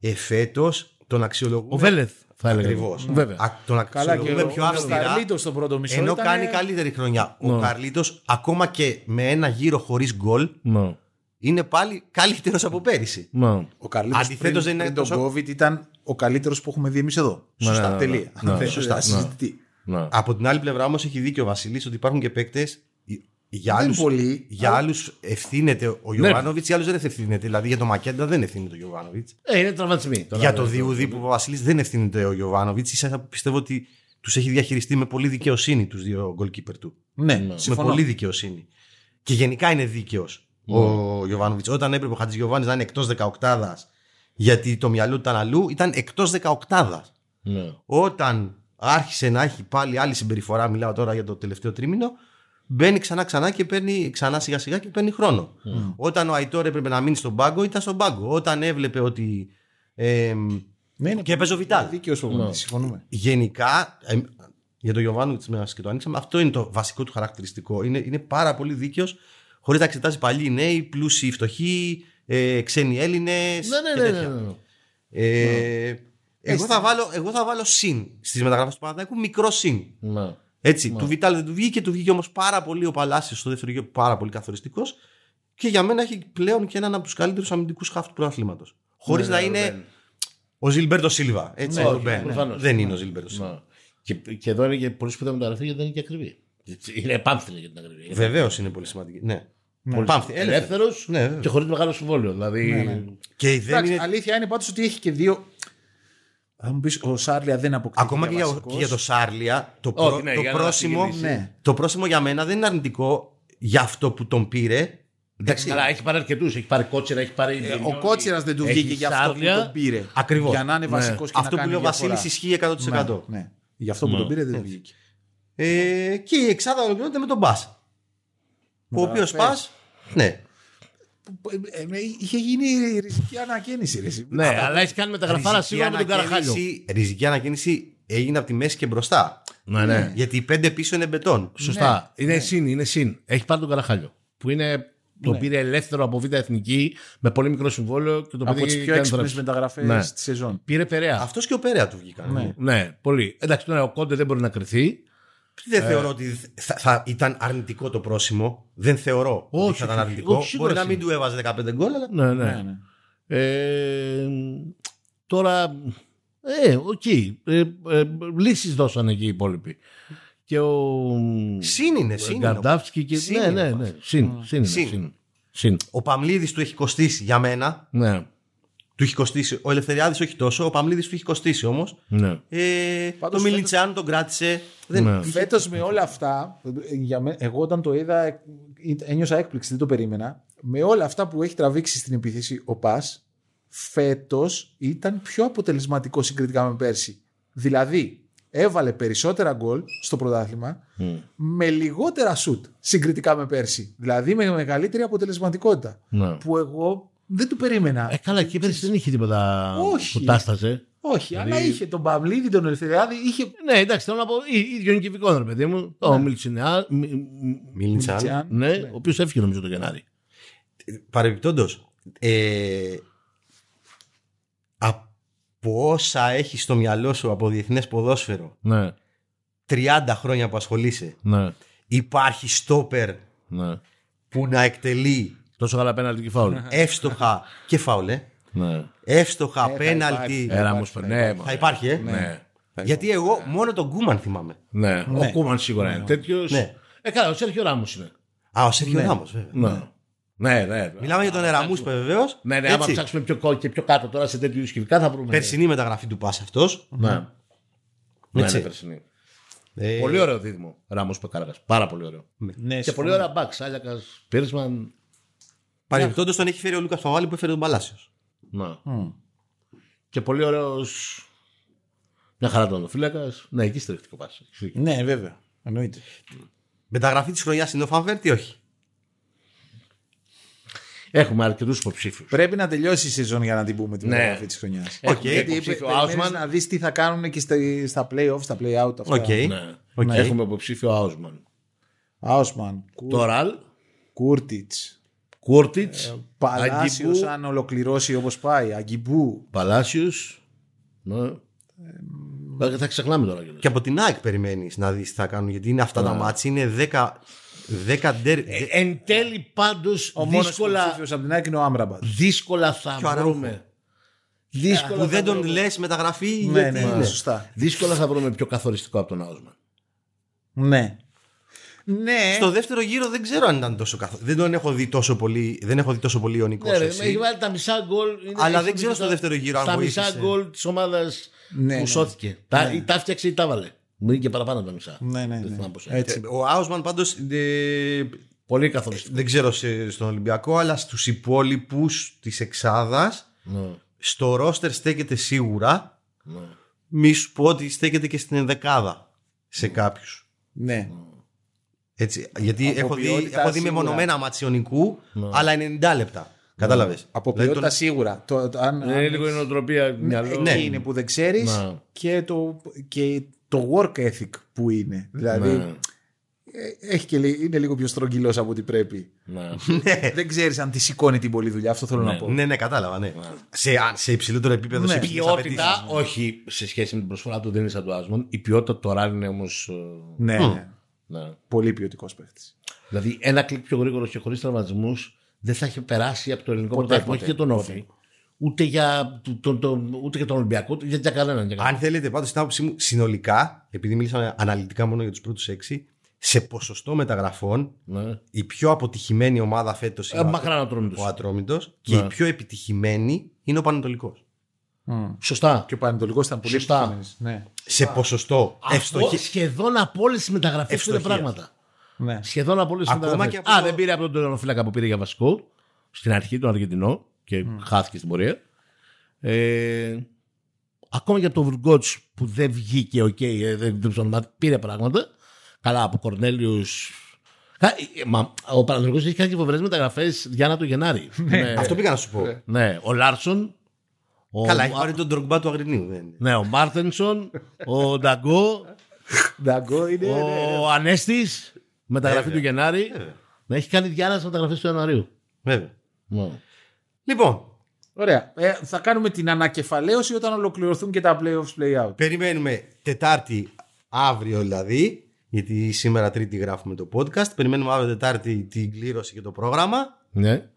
εφέτο τον αξιολογούμε. Ο Βέλεθ, θα έλεγα. Ακριβώς. Βέβαια. Τον Καλά και αξιολογούμε πιο ο αυστηρά. Καρλίτος στο πρώτο μισό. Ενώ ήταν- κάνει καλύτερη χρονιά. Ο Ναι. Καρλίτος, ακόμα και με ένα γύρο χωρίς γκολ, Ναι. είναι πάλι καλύτερος από πέρυσι. Ναι. Ο Καρλίτος Αντιθέτως πριν, δεν είναι πριν τον τόσο- COVID ήταν ο καλύτερος που έχουμε δει εμείς εδώ. Ναι, Σωστά. ναι, ναι, τελεία. ναι. Δεν Σωστά. θα συζητηθεί. Ναι. Από την άλλη πλευρά όμως έχει δίκιο ο Βασιλής ότι υπάρχουν και παίκτες. Για Δεν άλλου πολύ, για αλλά- άλλους ευθύνεται ο Γιωβάνοβιτ, για άλλους δεν ευθύνεται. Δηλαδή για το Μακέντα δεν ευθύνεται ο Γιωβάνοβιτ. Ε, είναι τραυματισμοί. Τώρα Για δεν- το Διούδη που ο Βασιλής δεν ευθύνεται ο Γιωβάνοβιτ. ίσα πιστεύω ότι τους έχει διαχειριστεί με πολύ δικαιοσύνη τους δύο goalkeeper του. Ναι, Με συμφωνώ. πολύ δικαιοσύνη. Και γενικά είναι δίκαιος ο Γιωβάνοβιτ. Όταν έπρεπε ο Χατζη Γιωβάνη να είναι εκτός 18 γιατί το μυαλό του ήταν αλλού, ήταν εκτός 18 Ναι. Όταν άρχισε να έχει πάλι άλλη συμπεριφορά, μιλάω τώρα για το τελευταίο τρίμηνο, μπαίνει ξανά ξανά και παίρνει ξανά σιγά σιγά και παίρνει χρόνο. Όταν ο Αϊτόρ έπρεπε να μείνει στον πάγκο, ήταν στον πάγκο. Όταν έβλεπε ότι. Ε, Ναι, είναι Και έπαιζε ο Βιτάλ. Δίκαιος προπονητής, συμφωνούμε. γενικά, ε, για τον Γιωβάνου τη μέρα και το ανοίξαμε, αυτό είναι το βασικό του χαρακτηριστικό. Είναι, είναι πάρα πολύ δίκαιος, χωρίς να εξετάζει παλιοί νέοι, πλούσιοι, φτωχοί, ε, ξένοι Έλληνες. Ναι, ναι, ναι, ναι, ναι. Ε, εγώ, θα βάλω, εγώ θα βάλω συν στις μεταγραφές του Παναθηναϊκού, μικρό συν. Ναι. Έτσι, Του Βιτάλ δεν του βγήκε, του βγήκε όμως πάρα πολύ ο Παλάσιος στο δεύτερο γύρο, πάρα πολύ καθοριστικός. Και για μένα έχει πλέον και έναν από τους καλύτερους αμυντικούς χαφ του πρωταθλήματος. Χωρίς Ναι, να ναι, είναι Ρουμπέν. ο Ζιλμπέρτο Σίλβα. Έτσι, Ναι, ο όχι, Ρουμπέν. προφανώς. Δεν είναι ο Ζιλμπέρτο Σίλβα. Ναι. Και, και εδώ είναι και πολύ σπουδαία μεταγραφή γιατί δεν είναι και ακριβή. Είναι επάνθυνη για την ακριβή. Βεβαίως είναι πολύ σημαντική. Ναι. Πολύ Πάμφθη, ελεύθερο. ελεύθερος Ναι, βέβαια. και χωρίς μεγάλο συμβόλαιο. Δηλαδή. Ναι, ναι. Και δεν Εντάξει, είναι. αλήθεια είναι πάντως ότι έχει και δύο. Θα μου πεις, ο Σάρλια δεν αποκτήθηκε. Ακόμα και για, βασικός. και για το Σάρλια, το, Όχι, πρό- ναι, το για να πρόσημο, συγκινήσει. Ναι. το πρόσημο για μένα δεν είναι αρνητικό για αυτό που τον πήρε. Εντάξει, καλά, έχει πάρει αρκετούς. Έχει πάρει κότσερα, έχει πάρει. Ε, ο Κότσιρας δεν του Έχει βγήκε για αυτό που Σάρλια. τον πήρε. Ακριβώς. Για να είναι Ναι. βασικός και Αυτό να που κάνει λέει ο Βασίλης διαφορά. ισχύει 100%. Ναι, ναι. Για αυτό που Ναι. τον πήρε δεν του βγήκε. Ε, και η εξάδα ολοκληρώνεται με τον Μπα. Ο οποίος Μεταγραφές. Μπα. Ναι. Ε, ε, Είχε γίνει ριζική ανακαίνιση. ρε, εσύ. Ναι, αλλά έχει κάνει μεταγραφάρα Ριζική σίγουρα με τον Καραχάλιο. ανακαίνιση- Ριζική ανακαίνιση έγινε από τη μέση και μπροστά. Ναι, ναι. Γιατί οι πέντε πίσω είναι μπετόν. Σωστά. Είναι συν, είναι συν. Έχει πάρει τον Καραχάλιο. Που είναι Το Ναι. πήρε ελεύθερο από Β' Εθνική με πολύ μικρό συμβόλαιο και το Από πήρε τις και πιο έκανε έξυπνες θράψη. μεταγραφές Ναι. της σεζόν. Πήρε Περέα. Αυτός και ο Πέρεα του βγήκαν. Ναι. Ναι, πολύ. Εντάξει, τώρα ο Κόντε δεν μπορεί να κριθεί. Δεν θεωρώ ότι θα, θα ήταν αρνητικό το πρόσημο. Δεν θεωρώ Όχι, ότι θα ήταν όχι, αρνητικό. όχι, σίγουρα Μπορεί να μην σίγουρα. του έβαζε 15 γκολ, αλλά. Ναι, ναι. Ναι, ναι. Ε, τώρα, ε, οκ. Ε, ε, λύσεις δώσανε εκεί οι υπόλοιποι. Και ο Συν είναι, συν είναι. Γκαρντάβσκι και... Συν ναι, είναι ναι, ο ναι. Συν, συν, είναι, Συν. συν. Συν. Ο Παυλίδης του έχει κοστίσει για μένα. Ναι, Του έχει κοστίσει. Ο Ελευθεριάδης όχι τόσο. Ο Παμλίδη του έχει κοστίσει όμως. ναι. Ε, Πάντως το Μιλιτσιάν τον κράτησε. Δεν... Ναι. Φέτος με όλα αυτά, για μέ- εγώ όταν το είδα ε, ένιωσα έκπληξη, δεν το περίμενα. Με όλα αυτά που έχει τραβήξει στην επίθεση ο Πας, φέτος ήταν πιο αποτελεσματικό συγκριτικά με πέρσι. Δηλαδή, έβαλε περισσότερα γκολ στο πρωτάθλημα με λιγότερα σουτ συγκριτικά με πέρσι. Δηλαδή με μεγαλύτερη αποτελεσματικότητα. ναι. Που εγώ δεν το περίμενα. Ε, καλά, εκεί πέρυσι δεν είχε τίποτα Όχι. που τάσταζε. Όχι, δηλαδή- αλλά είχε τον Παυλίδη, τον Ελευθεριάδη, είχε. Ναι, εντάξει, θέλω να πω, ί- ίδιο είναι κυβικό, ρε παιδί μου. Ο Μιλτσινεά, μ- μ- Μιλιτσιάν. Μιλιτσιάν. ναι, ο οποίος έφυγε νομίζω το Γενάρη. Παρεμπιπτόντως, ε, από όσα έχει στο μυαλό σου από διεθνές ποδόσφαιρο, Ναι, 30 χρόνια που ασχολείσαι, ναι, υπάρχει στόπερ ναι. που να εκτελεί Τόσο καλά πέναλτι και φάουλ. εύστοχα και φάουλε. ναι. Εύστοχα θα πέναλτι. υπάρχει. Ένα υπάρχει, μου θα ναι, υπάρχει. μα. Θα υπάρχει, ε. Ναι. Γιατί εγώ μόνο τον Γκούμαν θυμάμαι. Ναι, ο Κούμαν σίγουρα είναι τέτοιος. Ναι. Ε, καλά, ο Σέρχιο Ράμος είναι. Α, ο Σέρχιο Ναι. Ράμος, βέβαια. Ναι. Ναι, ναι. Μιλάμε για τον Εραμούς, βεβαίως. Ναι, ναι, άμα ψάξουμε πιο, κο- και πιο κάτω τώρα σε τέτοιου σκηνικά θα βρούμε. Περσινή μεταγραφή του Πα αυτός. Ναι. Ναι, Έτσι. ναι, περσινή. Ε, Πολύ ωραίο δίδυμο. Ράμος Πεκάρακα. Πάρα πολύ ωραίο. Ναι, Και πολύ ωραία μπαξ. Άλιακας, Πίρσμαν. Παρεμπιπτόντως τον έχει φέρει ο Λούκας Παβάλη που έφερε τον Παλάσιος. Ναι. Και πολύ ωραίος. Μια χαρά τον φύλακας. Ναι, εκεί στηρίχτηκε ο Πάση. Ναι, βέβαια. Εννοείται. Μεταγραφή της χρονιάς είναι ο Φανβέρτ ή όχι; Έχουμε αρκετούς υποψήφιους. Πρέπει να τελειώσει η σεζόν για να την πούμε τη Ναι. μεταγραφή της χρονιάς. Οκ. Γιατί υποψήφιο περιμένεις Άουσμαν. να δεις τι θα κάνουν και στα, στα play-off, στα play-out. Αυτά. Οκ. Ναι. Οκ. Έχουμε υποψήφιο Άουσμαν. Άουσμαν, Το Ραλ, Κούρτιτς, Κούρτιτς, Παλάσιος, αν ολοκληρώσει όπως πάει, Αγκιμπού. Παλάσιος. Ναι. Ε, θα ξεχνάμε τώρα κιόλας. Και από την ΑΕΚ περιμένεις να δεις τι θα κάνουν. Γιατί είναι αυτά τα μάτια. Είναι 10. 10 ντέρ- Ε, εν τέλει πάντως Ο μόνος δύσκολα, υποψήφιος από την ΑΕΚ είναι ο Άμραμπατ. δύσκολα θα Και ο Αραούχο. βρούμε. Δύσκολα που θα δεν τον βρούμε. λες μεταγραφή. Ναι, γιατί ναι, είναι. ναι, σωστά. Δύσκολα θα βρούμε πιο καθοριστικό από τον Άουσμαν. Ναι. Ναι. Στο δεύτερο γύρο δεν ξέρω αν ήταν τόσο καθόλου. Δεν τον έχω δει τόσο πολύ. Δεν έχω δει τόσο πολύ ιονικό. Ναι, ρε, έχει βάλει τα μισά γκολ. είναι- Αλλά έχει δεν ξέρω μπει στο τα- δεύτερο γύρο αν Τα μισά βοήθησε. γκολ της ομάδας Ναι, που ναι. σώθηκε. Τα, ή τα φτιάξε ή τα βάλε. Μου είναι και παραπάνω από τα μισά. Ναι, ναι, Δεν ναι. θυμάμαι πώς είναι. Έτσι. Ο Άουσμαν πάντως. Πολύ καθοριστικό. δεν ξέρω σε- στον Ολυμπιακό, αλλά στους υπόλοιπους της Εξάδας. Ναι, Στο ρόστερ στέκεται σίγουρα. ναι. Μη σου πω ότι στέκεται και στην ενδεκάδα σε κάποιους. Ναι. Έτσι, γιατί Από έχω δει, ποιότητα έχω δει σίγουρα. μεμονωμένα ματσιονικού, αλλά 90 λεπτά. Κατάλαβες. Από ποιότητα σίγουρα. Το, το- αν, Είναι αν- λίγο η νοοτροπία μυαλό. ναι. εκεί είναι που δεν ξέρεις Ναι. και, το, και το work ethic που είναι. Δηλαδή Ναι, ε, έχει και, λι- είναι λίγο πιο στρογγυλός από ό,τι πρέπει. ναι. δεν ξέρεις αν τη σηκώνει την πολλή δουλειά. Αυτό θέλω να πω. Ναι, ναι, κατάλαβα. Ναι. Σε, α, σε υψηλότερο επίπεδο, σε Ναι. υψηλές Ποιότητας, απαιτήσεις. όχι σε σχέση με την προσφορά του δεν είναι σαν του Άσμον. Η ποιότητα του Ραλ είναι όμω. Ναι, ναι. Ναι. Πολύ ποιοτικός παίχτη. Δηλαδή ένα κλικ πιο γρήγορο και χωρίς τραυματισμούς δεν θα έχει περάσει από το ελληνικό Ποτέ, πρωτάθλημα. Όχι ποτέ, για τον Όφη. Ούτε για, το, το, το- ούτε για τον Ολυμπιακό, ούτε για, για κανέναν. Για κανέναν. Αν θέλετε, πάντως στην άποψή μου, συνολικά, επειδή μίλησαμε αναλυτικά μόνο για τους πρώτους έξι, σε ποσοστό μεταγραφών, Ναι. η πιο αποτυχημένη ομάδα φέτος Ε, είναι μακράν να τρώμε ο Ατρόμητος και Ναι. η πιο επιτυχημένη είναι ο Πανετολικό. Σωστά. Και ο Πανετολικός ήταν πολύ Σωστά. επιτυχημένος. Ναι. Σε ποσοστό Αυτό ευστοχή. σχεδόν από όλε τι μεταγραφέ του είναι Ευστοχίας. πράγματα. Ναι. Σχεδόν από όλε τι Ακόμα μεταγραφέ. και από Α, το- δεν πήρε από τον τερματοφύλακα που πήρε για βασικό στην αρχή, τον Αργεντινό και χάθηκε στην πορεία. Ε, ακόμα και από τον Βουργκότ που δεν βγήκε, οκ, ε, δεν δεν ψωνομάτι, πήρε πράγματα. Καλά, από Κορνέλιους. Ο Παναγενικό έχει κάνει και φοβερές μεταγραφές Διάννα του Γενάρη. ναι, Αυτό πήγα να σου πω. ναι, ο Λάρσον. Ο, Καλά, έχει πάρει τον τρογκμπά του Αγρινίου. Δεν είναι. ναι, ο Μάρτενσον, ο Νταγκό, Νταγκό είναι. ναι, ναι. ο Ανέστης, μεταγραφή Βέβαια. του Γενάρη. Να έχει κάνει διάλαση μεταγραφέ του Ιανουαρίου. Βέβαια. Ναι. Λοιπόν, Ωραία. Ε, θα κάνουμε την ανακεφαλαίωση όταν ολοκληρωθούν και τα playoffs play-out. περιμένουμε Τετάρτη αύριο δηλαδή, γιατί σήμερα Τρίτη γράφουμε το podcast. Περιμένουμε αύριο Τετάρτη την κλήρωση και το πρόγραμμα. ναι.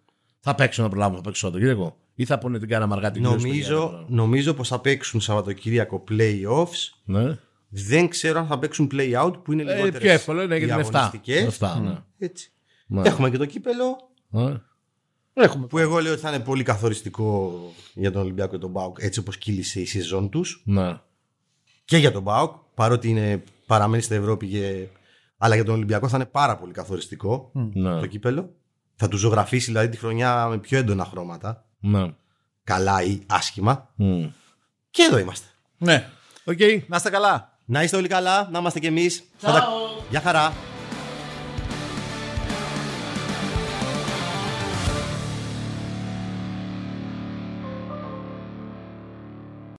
Θα παίξουν να προλάβουν, θα παίξουν Σαββατοκύριακο. Ή θα πούνε την κάναμε αργά την κλήρωση, παιδιά, δεν Νομίζω, νομίζω πως θα παίξουν Σαββατοκύριακο playoffs. Ναι. Δεν ξέρω αν θα παίξουν play-out που είναι Ε, λιγότερες πιο εύκολο είναι γιατί οι είναι 7. αγωνιστικές. 7 ναι. Έτσι. Ναι. Έχουμε και το κύπελλο Ναι. Έχουμε. που εγώ λέω ότι θα είναι πολύ καθοριστικό για τον Ολυμπιακό και τον ΠΑΟΚ έτσι όπως κύλησε η σεζόν τους Ναι. και για τον ΠΑΟΚ παρότι είναι, παραμένει στην Ευρώπη και... αλλά για τον Ολυμπιακό θα είναι πάρα πολύ καθοριστικό Ναι. το κύπελλο θα του ζωγραφίσει δηλαδή τη χρονιά με πιο έντονα χρώματα Ναι. καλά ή άσχημα Μμ. και εδώ είμαστε Ναι. Οκ. Να είστε καλά. να είστε όλοι καλά, να είμαστε κι εμείς Θα τα- Γεια χαρά